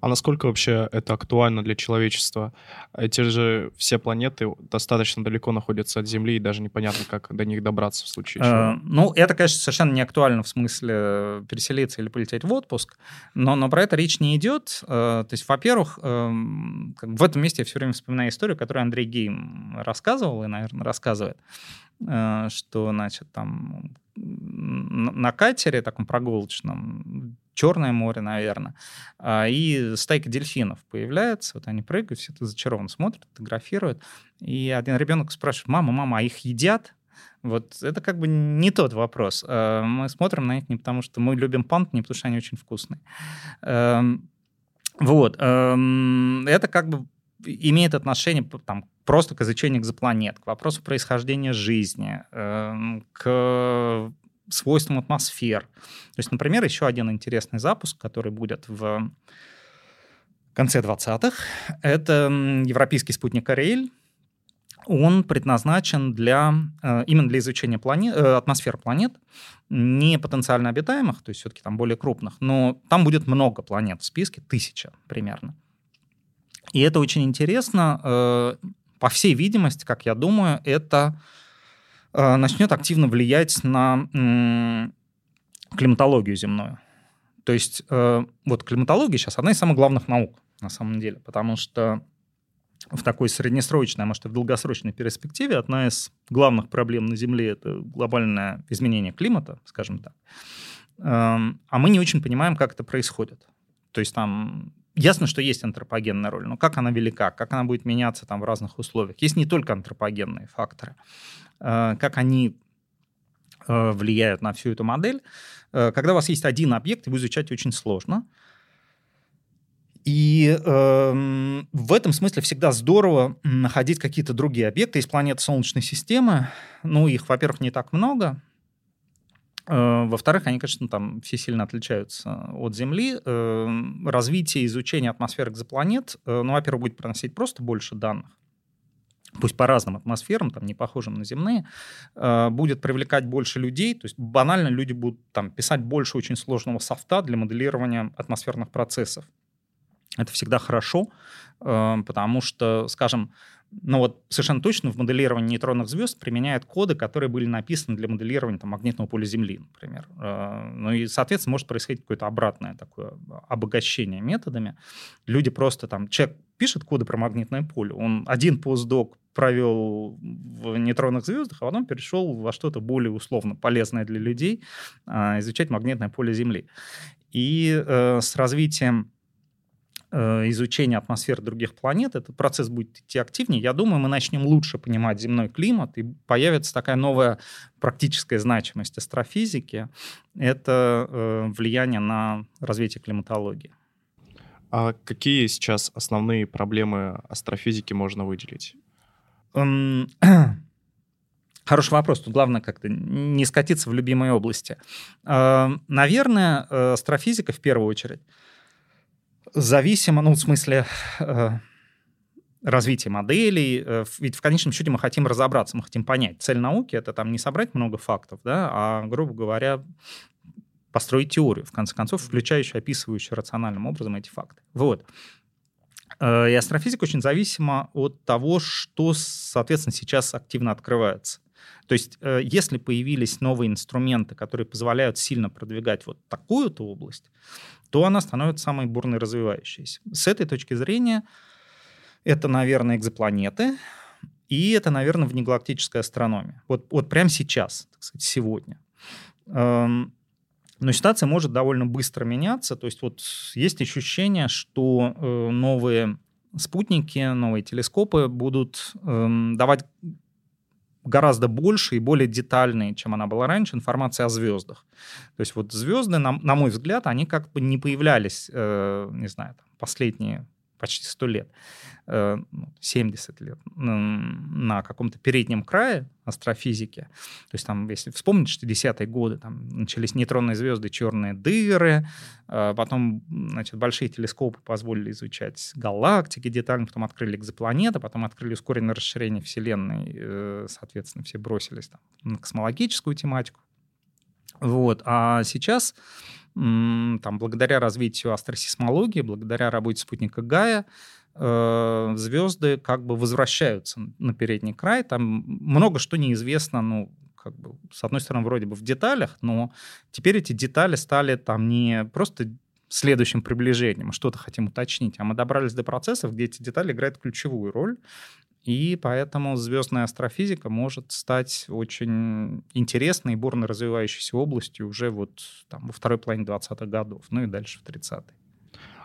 А насколько вообще это актуально для человечества? Эти же все планеты достаточно далеко находятся от Земли, и даже непонятно, как до них добраться в случае чего. Э, ну, это, конечно, совершенно не актуально в смысле переселиться или полететь в отпуск, но, но про это речь не идет. Э, то есть, во-первых, эм, в этом месте я все время вспоминаю историю, которую Андрей Гейм рассказывал и, наверное, рассказывает э, что, значит, там на катере таком прогулочном Черное море, наверное. А, и стайка дельфинов появляется, вот они прыгают, все это зачарованно смотрят, фотографируют. И один ребенок спрашивает, мама, мама, а их едят? Вот это как бы не тот вопрос. А, мы смотрим на них не потому, что мы любим пант, не потому, что они очень вкусные. Эм, вот. Эм, это как бы имеет отношение там, просто к изучению экзопланет, к вопросу происхождения жизни, эм, к свойствам атмосфер. То есть, например, еще один интересный запуск, который будет в конце 20-х, это европейский спутник Ариэль. Он предназначен для, э, именно для изучения планет, э, атмосфер планет, не потенциально обитаемых, то есть все-таки там более крупных, но там будет много планет в списке, тысяча примерно. И это очень интересно. По всей видимости, как я думаю, это Э, начнет активно влиять на климатологию земную. То есть э, вот климатология сейчас одна из самых главных наук на самом деле, потому что в такой среднесрочной, а может и в долгосрочной перспективе одна из главных проблем на Земле — это глобальное изменение климата, скажем так. Эм, а мы не очень понимаем, как это происходит. То есть там Ясно, что есть антропогенная роль, но как она велика, как она будет меняться там в разных условиях. Есть не только антропогенные факторы, э, как они э, влияют на всю эту модель. Э, когда у вас есть один объект, его изучать очень сложно. И э, в этом смысле всегда здорово находить какие-то другие объекты из планеты Солнечной системы. Ну, их, во-первых, не так много, во-вторых, они, конечно, там все сильно отличаются от Земли. Э, развитие изучения атмосферы экзопланет, э, ну, во-первых, будет приносить просто больше данных, пусть по разным атмосферам, там, не похожим на земные, будет привлекать больше людей, то есть банально люди будут там писать больше очень сложного софта для моделирования атмосферных процессов. Это всегда хорошо, потому что, скажем, но вот совершенно точно в моделировании нейтронных звезд применяют коды, которые были написаны для моделирования там, магнитного поля Земли, например. Э, ну и, соответственно, может происходить какое-то обратное такое обогащение методами. Люди просто там... Человек пишет коды про магнитное поле, он один постдок провел в нейтронных звездах, а потом перешел во что-то более условно полезное для людей, а, изучать магнитное поле Земли. И э, с развитием Э, изучения атмосферы других планет, этот процесс будет идти активнее. Я думаю, мы начнем лучше понимать земной климат, и появится такая новая практическая значимость астрофизики. Это э, влияние на развитие климатологии. А какие сейчас основные проблемы астрофизики можно выделить? Эм, хороший вопрос. Тут главное как-то не скатиться в любимые области. Э, наверное, астрофизика в первую очередь зависимо, ну, в смысле э, развития моделей. Э, ведь в конечном счете мы хотим разобраться, мы хотим понять. Цель науки — это там не собрать много фактов, да, а, грубо говоря, построить теорию, в конце концов, включающую, описывающую рациональным образом эти факты. Вот. Э, и астрофизика очень зависима от того, что, соответственно, сейчас активно открывается. То есть, если появились новые инструменты, которые позволяют сильно продвигать вот такую-то область, то она становится самой бурной развивающейся. С этой точки зрения это, наверное, экзопланеты, и это, наверное, внегалактическая астрономия. Вот, вот прямо сейчас, так сказать, сегодня. Эм, но ситуация может довольно быстро меняться. То есть вот есть ощущение, что э, новые спутники, новые телескопы будут эм, давать гораздо больше и более детальные, чем она была раньше, информация о звездах. То есть вот звезды, на, на мой взгляд, они как бы не появлялись, э, не знаю, там, последние почти 100 лет, 70 э, лет на каком-то переднем крае астрофизики. То есть там, если вспомнить 60-е годы, там начались нейтронные звезды, черные дыры, э, потом, значит, большие телескопы позволили изучать галактики детально, потом открыли экзопланеты, потом открыли ускоренное расширение Вселенной, э, соответственно, все бросились там, на космологическую тематику. Вот. А сейчас там, благодаря развитию астросейсмологии, благодаря работе спутника Гая, э, звезды как бы возвращаются на передний край. Там много что неизвестно, ну, как бы, с одной стороны, вроде бы в деталях, но теперь эти детали стали там не просто следующим приближением, а что-то хотим уточнить, а мы добрались до процессов, где эти детали играют ключевую роль, и поэтому звездная астрофизика может стать очень интересной и бурно развивающейся областью уже вот там, во второй половине 20-х годов, ну и дальше в 30-е.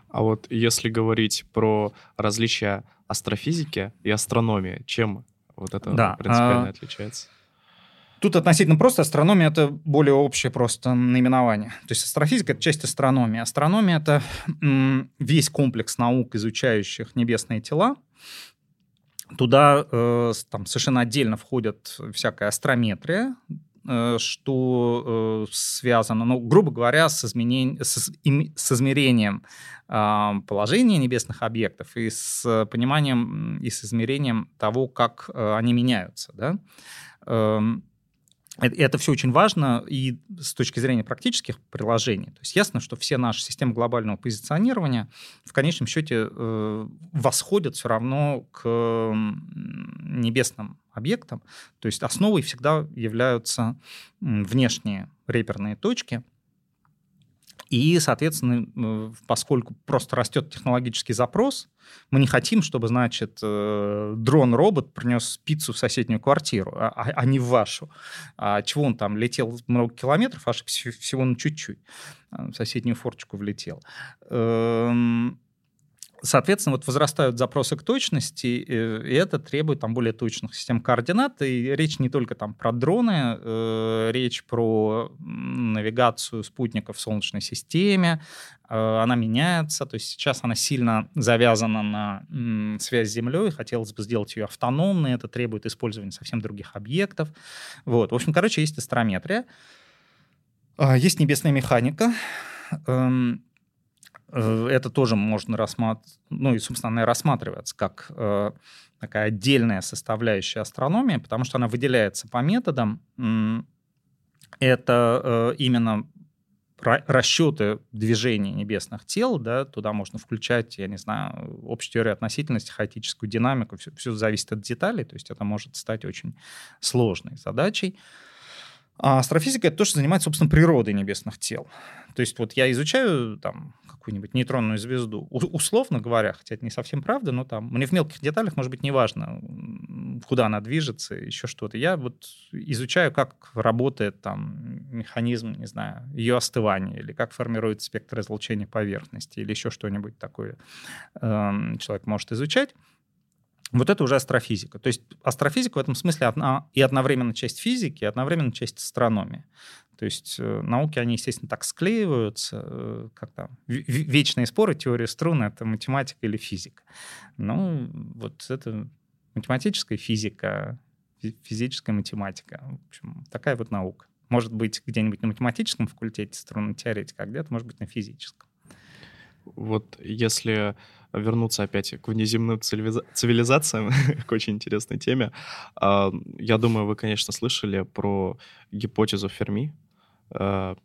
А вот если говорить про различия астрофизики и астрономии, чем вот это да, принципиально а... отличается? Тут относительно просто астрономия — это более общее просто наименование. То есть астрофизика — это часть астрономии. Астрономия — это весь комплекс наук, изучающих небесные тела, Туда э, там совершенно отдельно входят всякая астрометрия, э, что э, связано, ну, грубо говоря, с, изменень... с, с измерением э, положения небесных объектов и с пониманием и с измерением того, как э, они меняются. Да? Э, это все очень важно и с точки зрения практических приложений. То есть ясно, что все наши системы глобального позиционирования в конечном счете э, восходят все равно к небесным объектам. То есть основой всегда являются внешние реперные точки – и, соответственно, поскольку просто растет технологический запрос, мы не хотим, чтобы, значит, э, дрон-робот принес пиццу в соседнюю квартиру, а, а, а не в вашу. А чего он там летел много километров, аж всего на чуть-чуть в соседнюю форчику влетел. Эм, Соответственно, вот возрастают запросы к точности, э, и это требует там более точных систем координат. И речь не только там про дроны, э, речь про навигацию спутников в Солнечной системе. Э, она меняется, то есть сейчас она сильно завязана на м, связь с Землей. Хотелось бы сделать ее автономной, это требует использования совсем других объектов. Вот. В общем, короче, есть астрометрия, а, есть небесная механика, эм, Э, это тоже можно рассматривать, ну и, собственно, она рассматривается как э, такая отдельная составляющая астрономии, потому что она выделяется по методам. Это э, именно расчеты движения небесных тел, да, туда можно включать, я не знаю, общую теорию относительности, хаотическую динамику, все, все зависит от деталей, то есть это может стать очень сложной задачей. А астрофизика — это то, что занимается, собственно, природой небесных тел. То есть вот я изучаю там какую-нибудь нейтронную звезду, условно говоря, хотя это не совсем правда, но там мне в мелких деталях, может быть, не важно, куда она движется, еще что-то. Я вот изучаю, как работает там механизм, не знаю, ее остывания, или как формируется спектр излучения поверхности, или еще что-нибудь такое эм, человек может изучать. Вот это уже астрофизика. То есть астрофизика в этом смысле одна, и одновременно часть физики, и одновременно часть астрономии. То есть э, науки, они, естественно, так склеиваются, э, как там, вечные споры, теория струн — это математика или физика. Ну, вот это математическая физика, физическая математика. В общем, такая вот наука. Может быть, где-нибудь на математическом факультете струнной теоретика, а где-то, может быть, на физическом. Вот если вернуться опять к внеземным цивилизациям, к очень интересной теме, я думаю, вы, конечно, слышали про гипотезу Ферми, а,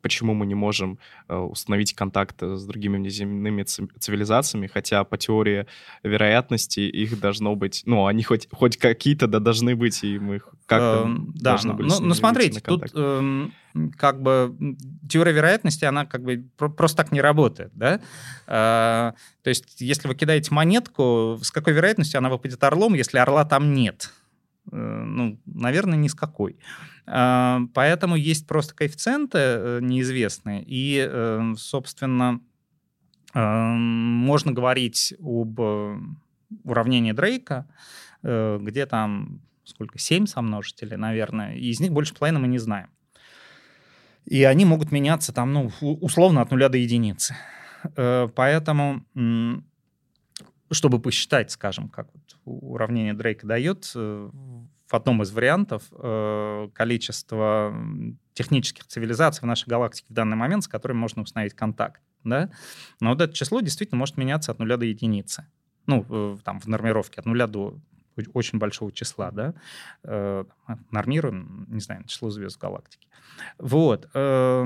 почему мы не можем э, установить контакт с другими внеземными цивилизациями, хотя по теории вероятности их должно быть, ну, они хоть, хоть какие-то да должны быть, и мы как-то эм, да, должны были ну, ну смотрите, тут э, как бы теория вероятности, она как бы просто так не работает, да? Э, то есть если вы кидаете монетку, с какой вероятностью она выпадет орлом, если орла там нет? Э, ну, наверное, ни с какой. А, поэтому есть просто коэффициенты э, неизвестные, и, э, собственно, можно говорить об уравнении Дрейка, где там сколько, 7 сомножителей, наверное, и из них больше половины мы не знаем. И они могут меняться там, ну, условно от нуля до единицы. Поэтому, чтобы посчитать, скажем, как вот уравнение Дрейка дает, в одном из вариантов э, количество технических цивилизаций в нашей галактике в данный момент, с которыми можно установить контакт. Да? Но вот это число действительно может меняться от нуля до единицы. Ну, э, там, в нормировке от нуля до очень большого числа, да, э, нормируем, не знаю, число звезд в галактике. Вот. Э,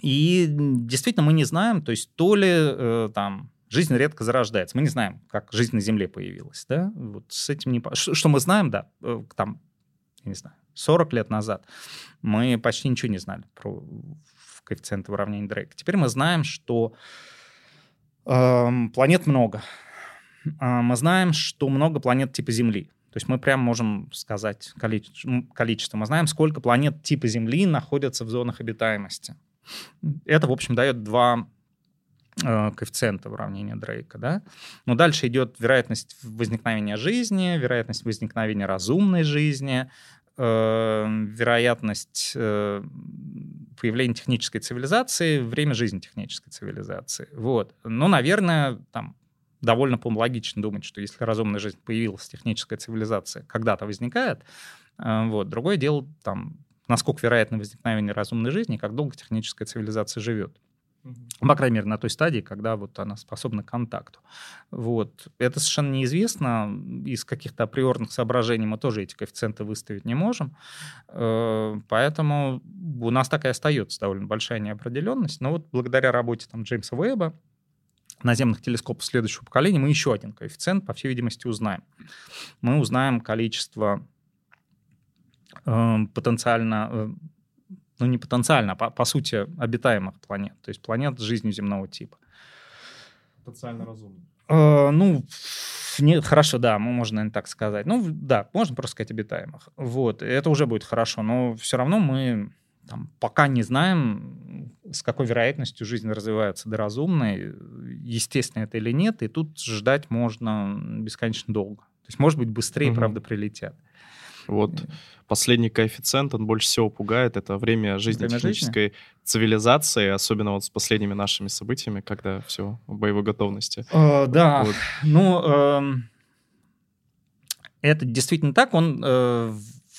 и действительно мы не знаем, то есть то ли э, там жизнь редко зарождается. Мы не знаем, как жизнь на Земле появилась, да? Вот с этим не... Что мы знаем, да, э, там, я не знаю, 40 лет назад мы почти ничего не знали про коэффициенты уравнения Дрейка. Теперь мы знаем, что э, планет много. Э, мы знаем, что много планет типа Земли. То есть мы прям можем сказать количество. Мы знаем, сколько планет типа Земли находятся в зонах обитаемости. Это, в общем, дает два коэффициента уравнения Дрейка, да. Но дальше идет вероятность возникновения жизни, вероятность возникновения разумной жизни, э, вероятность э, появления технической цивилизации, время жизни технической цивилизации. Вот. Но, наверное, там довольно, по логично думать, что если разумная жизнь появилась, техническая цивилизация когда-то возникает, вот. Другое дело, там, насколько вероятно возникновение разумной жизни, как долго техническая цивилизация живет. Угу. По крайней мере, на той стадии, когда вот она способна к контакту. Вот. Это совершенно неизвестно. Из каких-то априорных соображений мы тоже эти коэффициенты выставить не можем. Э, поэтому у нас так и остается довольно большая неопределенность. Но вот благодаря работе там, Джеймса Уэба, наземных телескопов следующего поколения, мы еще один коэффициент, по всей видимости, узнаем. Мы узнаем количество э, потенциально э, ну не потенциально, а по, по сути обитаемых планет, то есть планет с жизнью земного типа. Потенциально разумных. Э, ну, не, хорошо, да, можно, наверное, так сказать. Ну, да, можно просто сказать обитаемых. Вот, это уже будет хорошо, но все равно мы там, пока не знаем, с какой вероятностью жизнь развивается до разумной, естественно это или нет, и тут ждать можно бесконечно долго. То есть, может быть, быстрее, угу. правда, прилетят. Вот последний коэффициент, он больше всего пугает. Это время жизни время технической жизни? цивилизации, особенно вот с последними нашими событиями, когда все в боевой готовности. Э, да, вот. ну, э, это действительно так. Он, э,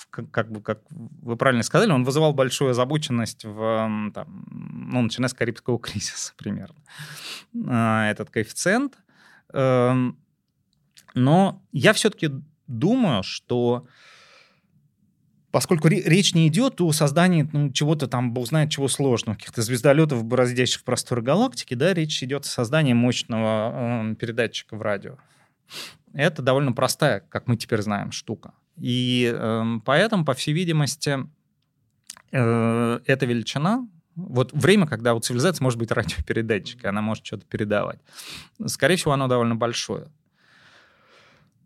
как, как бы, как вы правильно сказали, он вызывал большую озабоченность в, там, ну, начиная с Карибского кризиса примерно. Э, этот коэффициент. Э, но я все-таки думаю, что поскольку речь не идет о создании ну, чего-то там, бог знает чего сложного, каких-то звездолетов, бороздящих просторы галактики, да, речь идет о создании мощного э, передатчика в радио. Это довольно простая, как мы теперь знаем, штука. И э, поэтому, по всей видимости, э, эта величина, вот время, когда у цивилизации может быть радиопередатчик, и она может что-то передавать, скорее всего, оно довольно большое.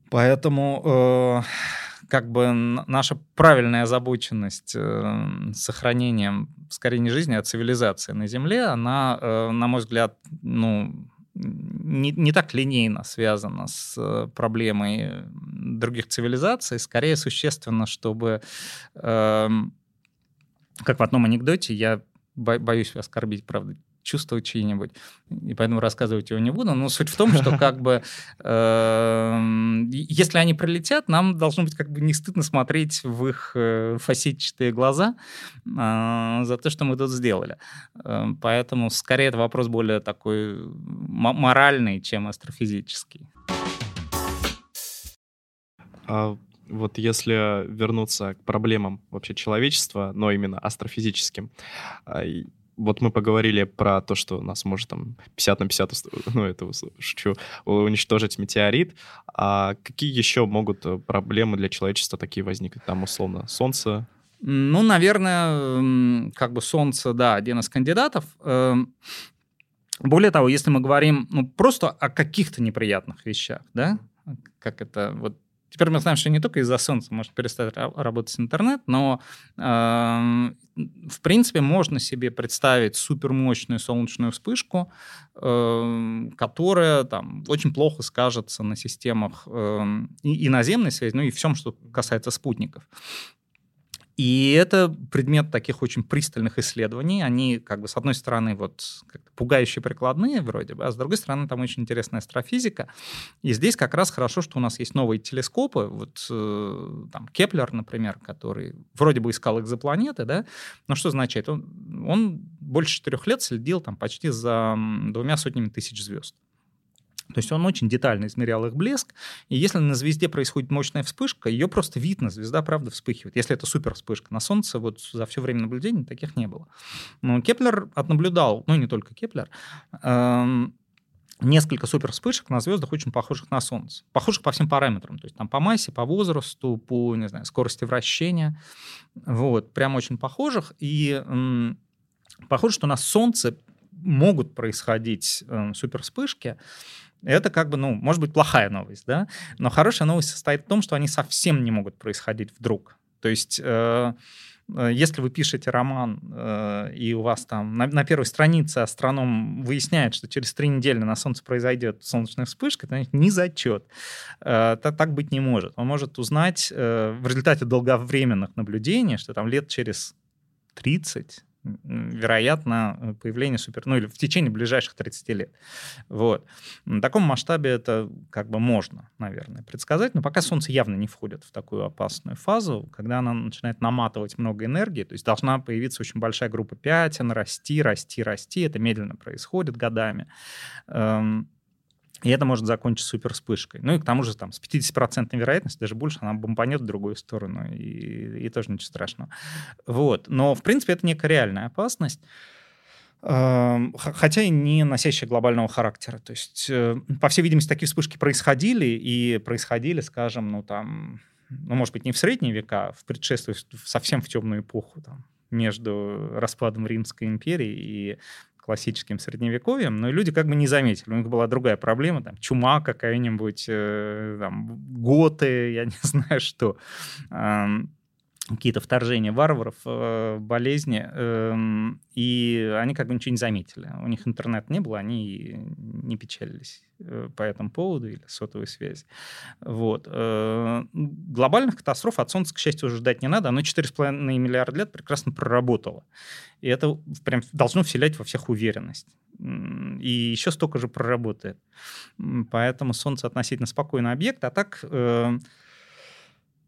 Поэтому э, как бы наша правильная озабоченность э, сохранением, скорее не жизни, а цивилизации на Земле, она, э, на мой взгляд, ну, не, не так линейно связана с э, проблемой других цивилизаций, скорее существенно, чтобы, э, как в одном анекдоте, я боюсь оскорбить, правда, чувствовать чьи-нибудь, и поэтому рассказывать его не буду. Но суть в том, что как бы эм, если они прилетят, нам должно быть как бы не стыдно смотреть в их э, фасетчатые глаза э, за то, что мы тут сделали. Э, поэтому скорее это вопрос более такой моральный, чем астрофизический. А вот если вернуться к проблемам вообще человечества, но именно астрофизическим, а, вот мы поговорили про то, что нас может там 50 на 50, ну, это шучу, уничтожить метеорит. А какие еще могут э, проблемы для человечества такие возникнуть? Там, условно, Солнце? Ну, наверное, как бы Солнце, да, один из кандидатов. Эм, более того, если мы говорим ну, просто о каких-то неприятных вещах, да, как это вот Теперь мы знаем, что не только из-за солнца может перестать работать интернет, но э, в принципе можно себе представить супермощную солнечную вспышку, э, которая там очень плохо скажется на системах э, и, и наземной связи, ну и всем, что касается спутников. И это предмет таких очень пристальных исследований. Они, как бы, с одной стороны, вот пугающие прикладные вроде бы, а с другой стороны, там очень интересная астрофизика. И здесь как раз хорошо, что у нас есть новые телескопы. Вот э, там Кеплер, например, который вроде бы искал экзопланеты, да, но что означает? Он, он больше четырех лет следил там почти за двумя сотнями тысяч звезд. То есть он очень детально измерял их блеск, и если на звезде происходит мощная вспышка, ее просто видно, звезда правда вспыхивает. Если это супер вспышка на Солнце, вот за все время наблюдений таких не было. Но Кеплер отнаблюдал, ну и не только Кеплер, эм, несколько супер вспышек на звездах, очень похожих на Солнце. Похожих по всем параметрам. То есть там по массе, по возрасту, по, не знаю, скорости вращения. Вот, прям очень похожих. И м, похоже, что на Солнце могут происходить э, супер вспышки, это как бы, ну, может быть, плохая новость, да, но хорошая новость состоит в том, что они совсем не могут происходить вдруг. То есть э, э если вы пишете роман, э, и у вас там на, первой странице астроном выясняет, что через три недели на Солнце произойдет солнечная вспышка, это не зачет. Э, так, быть не может. Он может узнать в результате долговременных наблюдений, что там лет через 30 вероятно, появление супер... Ну, или в течение ближайших 30 лет. Вот. На таком масштабе это как бы можно, наверное, предсказать, но пока Солнце явно не входит в такую опасную фазу, когда она начинает наматывать много энергии, то есть должна появиться очень большая группа пятен, расти, расти, расти. Это медленно происходит годами. Эм, и это может закончиться супер вспышкой. Ну и к тому же там с 50% вероятностью, даже больше, она бомбанет в другую сторону, и, и тоже ничего страшного. Вот. Но, в принципе, это некая реальная опасность эм, хотя и не носящая глобального характера. То есть, э, по всей видимости, такие вспышки происходили, и происходили, скажем, ну там, ну, может быть, не в средние века, а в предшествии, совсем в темную эпоху, там, между распадом Римской империи и классическим средневековьем, но люди как бы не заметили. У них была другая проблема, там, чума какая-нибудь, э, там, готы, я не знаю что какие-то вторжения варваров, э, болезни, э, и они как бы ничего не заметили. У них интернет не было, они не печалились э, по этому поводу или сотовой связи. Вот. Э, глобальных катастроф от Солнца, к счастью, уже ждать не надо. Оно 4,5 миллиарда лет прекрасно проработало. И это прям должно вселять во всех уверенность. И еще столько же проработает. Поэтому Солнце относительно спокойный объект. А так...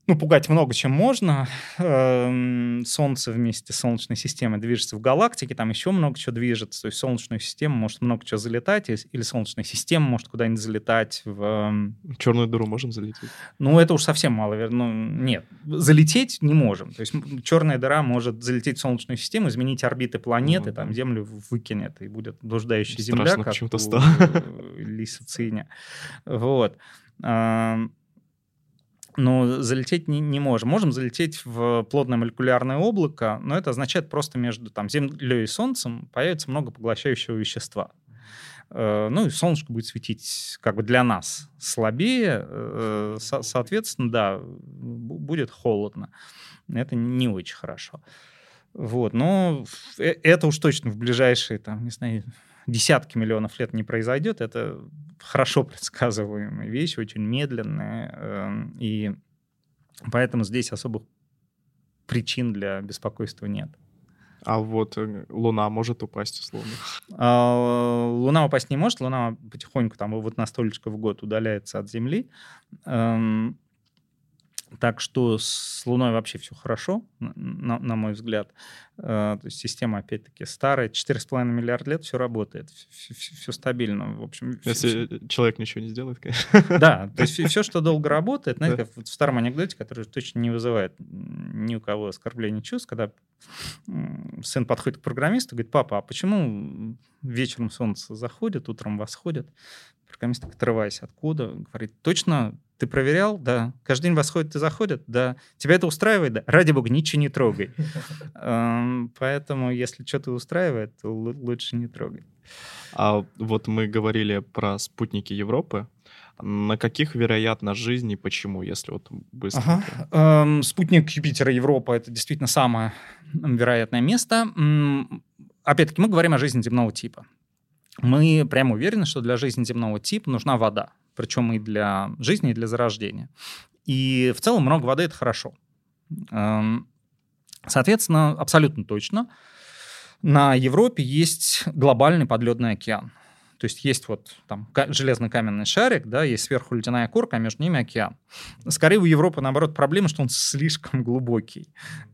Э, ну, пугать много чем можно. Эм, Солнце вместе с Солнечной системой движется в галактике, там еще много чего движется. То есть Солнечную систему может много чего залетать, или Солнечная система может куда-нибудь залетать. В эм, черную дыру можем залететь? Ну, это уж совсем мало. Ну, нет, залететь не можем. То есть черная дыра может залететь в Солнечную систему, изменить орбиты планеты, ну, там Землю выкинет, и будет блуждающая Земля, как почему-то стало. Лисицине. Вот. Но залететь не, не можем. Можем залететь в плотное молекулярное облако, но это означает просто между там, Землей и Солнцем появится много поглощающего вещества. Э, ну и солнышко будет светить как бы для нас слабее, э, соответственно, да, будет холодно. Это не очень хорошо. Вот, но э, это уж точно в ближайшие, там, не знаю, десятки миллионов лет не произойдет. Это хорошо предсказываемая вещь, очень медленная. Эм, и поэтому здесь особых причин для беспокойства нет. А вот э, Луна может упасть условно? А, Луна упасть не может. Луна потихоньку там вот на столечко в год удаляется от Земли. Так что с Луной вообще все хорошо, на, на мой взгляд. Э, то есть система, опять-таки, старая, 4,5 миллиарда лет, все работает, все, все стабильно. В общем, Если все... человек ничего не сделает, конечно. Да, то есть все, что долго работает, знаете, как в старом анекдоте, который точно не вызывает ни у кого оскорбления чувств, когда сын подходит к программисту и говорит, папа, а почему вечером солнце заходит, утром восходит? Программист, отрываясь от кода, говорит, точно ты проверял? Да. Каждый день восходит и заходит? Да. Тебя это устраивает? Да. Ради бога, ничего не трогай. Эм, поэтому, если что-то устраивает, то лучше не трогай. А вот мы говорили про спутники Европы. На каких, вероятно, жизни, почему, если вот быстро? Ага. Эм, спутник Юпитера Европа — это действительно самое вероятное место. Опять-таки, мы говорим о жизни земного типа. Мы прямо уверены, что для жизни земного типа нужна вода причем и для жизни, и для зарождения. И в целом много воды — это хорошо. Эм, соответственно, абсолютно точно, на Европе есть глобальный подледный океан. То есть есть вот там железно-каменный шарик, да, есть сверху ледяная корка, а между ними океан. Скорее у Европы, наоборот, проблема, что он слишком глубокий.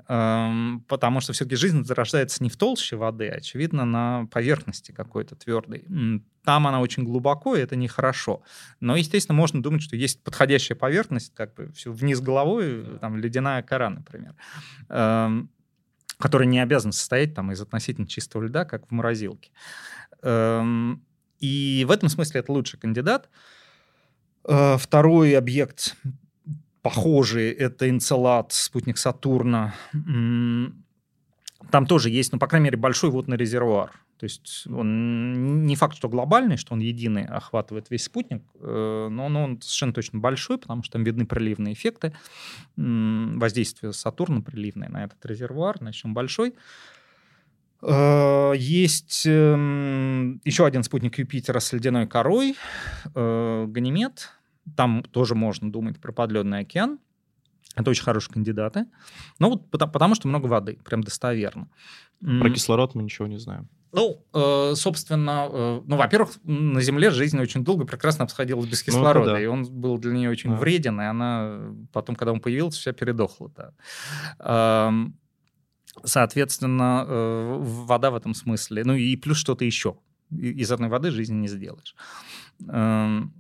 Эм, потому что все-таки жизнь зарождается не в толще воды, а, очевидно, на поверхности какой-то твердой. Там она очень глубоко, и это нехорошо. Но, естественно, можно думать, что есть подходящая поверхность, как бы все вниз головой, там ледяная кора, например. Эм, которая не обязана состоять там из относительно чистого льда, как в морозилке. Эм, и в этом смысле это лучший кандидат. Э, второй объект похожий, это Энцелад, спутник Сатурна. Там тоже есть, ну, по крайней мере, большой водный резервуар. То есть он не факт, что глобальный, что он единый охватывает весь спутник, э, но он, совершенно точно большой, потому что там видны приливные эффекты, воздействие Сатурна приливное на этот резервуар, значит, он большой. Э, есть эм, еще один спутник Юпитера с ледяной корой, э, Ганимед. Там тоже можно думать про подледный океан. Это очень хорошие кандидаты. Ну, вот потому, потому что много воды, прям достоверно. Про кислород мы ничего не знаем. Ну, э, собственно, ну, во-первых, на Земле жизнь очень долго прекрасно обходилась без ну, кислорода, ну, да. и он был для нее очень да. вреден, и она потом, когда он появился, вся передохла. Да. Соответственно, э, вода в этом смысле. Ну и плюс что-то еще. Из одной воды жизни не сделаешь. Эм,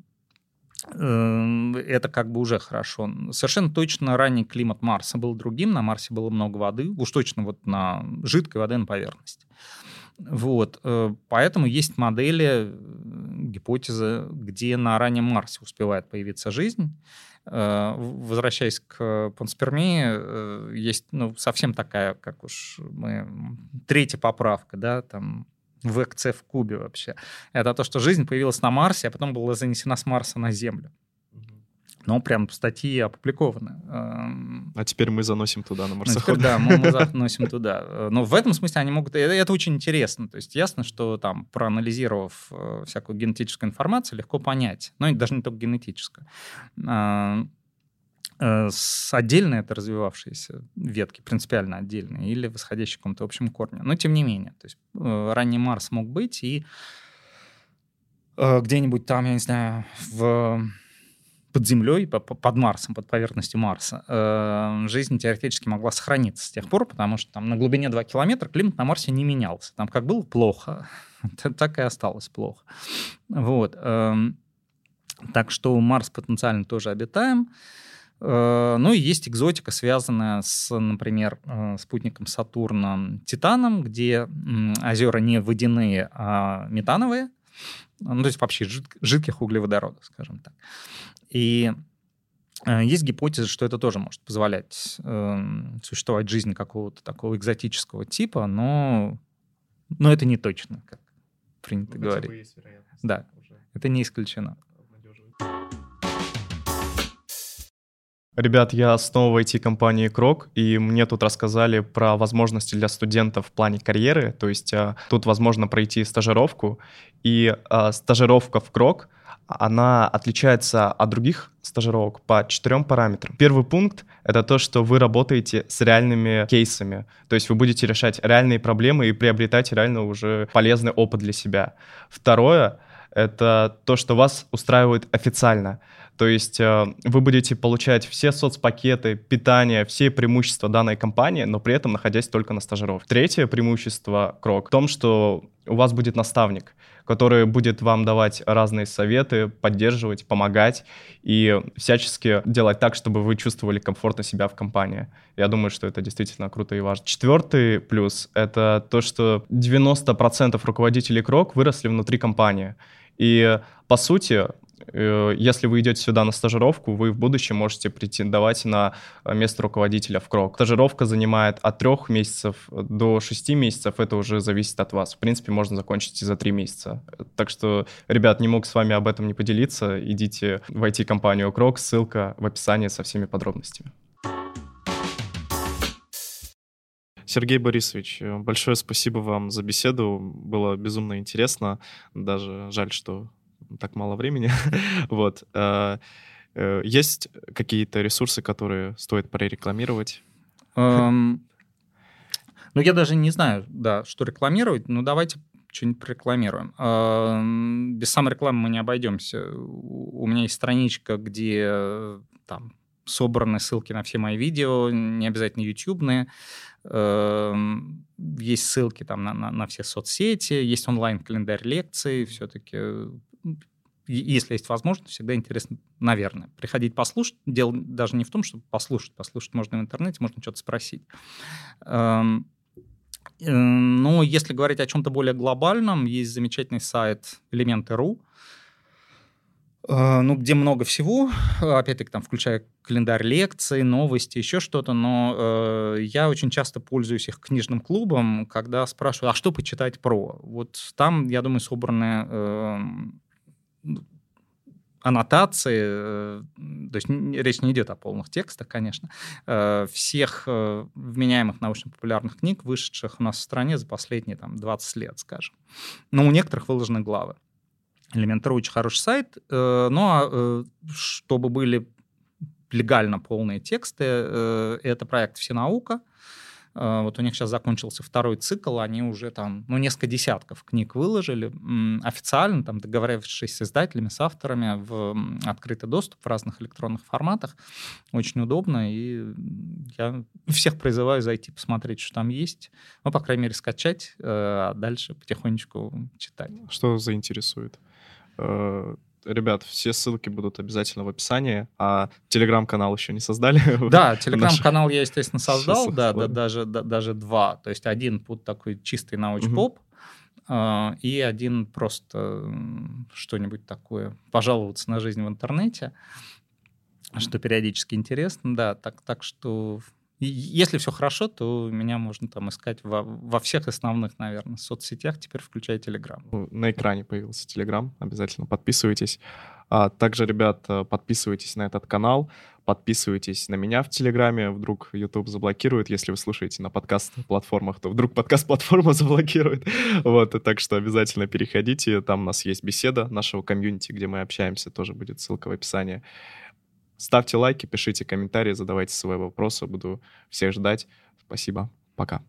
эм, это как бы уже хорошо. Совершенно точно ранний климат Марса был другим. На Марсе было много воды. Уж точно вот на жидкой воды на поверхности. Вот. Э, поэтому есть модели, э, гипотезы, где на раннем Марсе успевает появиться жизнь. Э, возвращаясь к панспермии, есть ну, совсем такая, как уж мы... Третья поправка, да, там ВКЦ в кубе вообще. Это то, что жизнь появилась на Марсе, а потом была занесена с Марса на Землю но прям статьи опубликованы. Эм, а теперь мы заносим туда, на марсоход. Ну, да, мы, мы заносим туда. Но в этом смысле они могут... Это, это очень интересно. То есть ясно, что там, проанализировав э, всякую генетическую информацию, легко понять. Но даже не только генетическую. Эм, э, с отдельно это развивавшиеся ветки, принципиально отдельные, или восходящие к какому-то общему корню. Но тем не менее, то есть э, ранний Марс мог быть, и где-нибудь там, я не знаю, в под землей, под Марсом, под поверхностью Марса, э, жизнь теоретически могла сохраниться с тех пор, потому что там на глубине 2 километра климат на Марсе не менялся. Там как было плохо, так и осталось плохо. Вот. Эм, так что Марс потенциально тоже обитаем. Э, ну и есть экзотика, связанная с, например, э, спутником Сатурна Титаном, где озера не водяные, а метановые. Ну, то есть вообще жидких углеводородов, скажем так. И э, есть гипотеза, что это тоже может позволять существовать жизни какого-то такого экзотического типа, но, но это не точно, как принято ну, говорить. Да, уже. это не исключено. Ребят, я снова в IT-компании Крок, и мне тут рассказали про возможности для студентов в плане карьеры, то есть а, тут возможно пройти стажировку, и а, стажировка в Крок, она отличается от других стажировок по четырем параметрам. Первый пункт — это то, что вы работаете с реальными кейсами, то есть вы будете решать реальные проблемы и приобретать реально уже полезный опыт для себя. Второе — это то, что вас устраивает официально — то есть э, вы будете получать все соцпакеты, питание, все преимущества данной компании, но при этом находясь только на стажировке. Третье преимущество Крок в том, что у вас будет наставник, который будет вам давать разные советы, поддерживать, помогать и всячески делать так, чтобы вы чувствовали комфортно себя в компании. Я думаю, что это действительно круто и важно. Четвертый плюс — это то, что 90% руководителей Крок выросли внутри компании. И, по сути, Э, если вы идете сюда на стажировку, вы в будущем можете претендовать на э, место руководителя в КРОК. Стажировка занимает от трех месяцев до шести месяцев, это уже зависит от вас. В принципе, можно закончить и за три месяца. Так что, ребят, не мог с вами об этом не поделиться. Идите в IT-компанию КРОК, ссылка в описании со всеми подробностями. Сергей Борисович, э, большое спасибо вам за беседу. Было безумно интересно. Даже жаль, что так мало времени. вот. Э, э, есть какие-то ресурсы, которые стоит прорекламировать? ну, я даже не знаю, да, что рекламировать. Ну, давайте что-нибудь прорекламируем. Без самой рекламы мы не обойдемся. У меня есть страничка, где там собраны ссылки на все мои видео, не обязательно ютубные. Есть ссылки там на, на, на все соцсети, есть онлайн-календарь лекций. Все-таки если есть возможность, всегда интересно, наверное, приходить послушать. Дело даже не в том, чтобы послушать. Послушать можно в интернете, можно что-то спросить. Эм, э, но если говорить о чем-то более глобальном, есть замечательный сайт элементы.ру, ну, где много всего, опять-таки, там, включая календарь лекций, новости, еще что-то, но э, я очень часто пользуюсь их книжным клубом, когда спрашиваю, а что почитать про? Вот там, я думаю, собраны э, аннотации, э, то есть речь не идет о полных текстах, конечно, э, всех э, вменяемых научно-популярных книг, вышедших у нас в стране за последние там, 20 лет, скажем. Но у некоторых выложены главы. Elementor очень хороший сайт, но чтобы были легально полные тексты, это проект «Всенаука», наука Э, вот у них сейчас закончился второй цикл, они уже там, ну, несколько десятков книг выложили официально, там, договорившись с издателями, с авторами в открытый доступ в разных электронных форматах. Очень удобно, и я всех призываю зайти посмотреть, что там есть. Ну, по крайней мере, скачать, э, а дальше потихонечку читать. Что заинтересует? Э, ребят, все ссылки будут обязательно в описании, а телеграм-канал еще не создали? Да, телеграм-канал я, естественно, создал, да, да, даже, да, даже два. То есть один под такой чистый науч-поп, Uh, и один просто что-нибудь такое, пожаловаться на жизнь в интернете, что периодически интересно, да, так, так что если все хорошо, то меня можно там искать во, во всех основных, наверное, соцсетях, теперь включая Telegram. Ну, на экране появился Telegram, обязательно подписывайтесь. А также, ребят, э, подписывайтесь на этот канал, подписывайтесь на меня в Телеграме, вдруг YouTube заблокирует, если вы слушаете на подкаст-платформах, то вдруг подкаст-платформа заблокирует. Вот, так что обязательно переходите, там у нас есть беседа нашего комьюнити, где мы общаемся, тоже будет ссылка в описании. Ставьте лайки, пишите комментарии, задавайте свои вопросы. Буду всех ждать. Спасибо. Пока.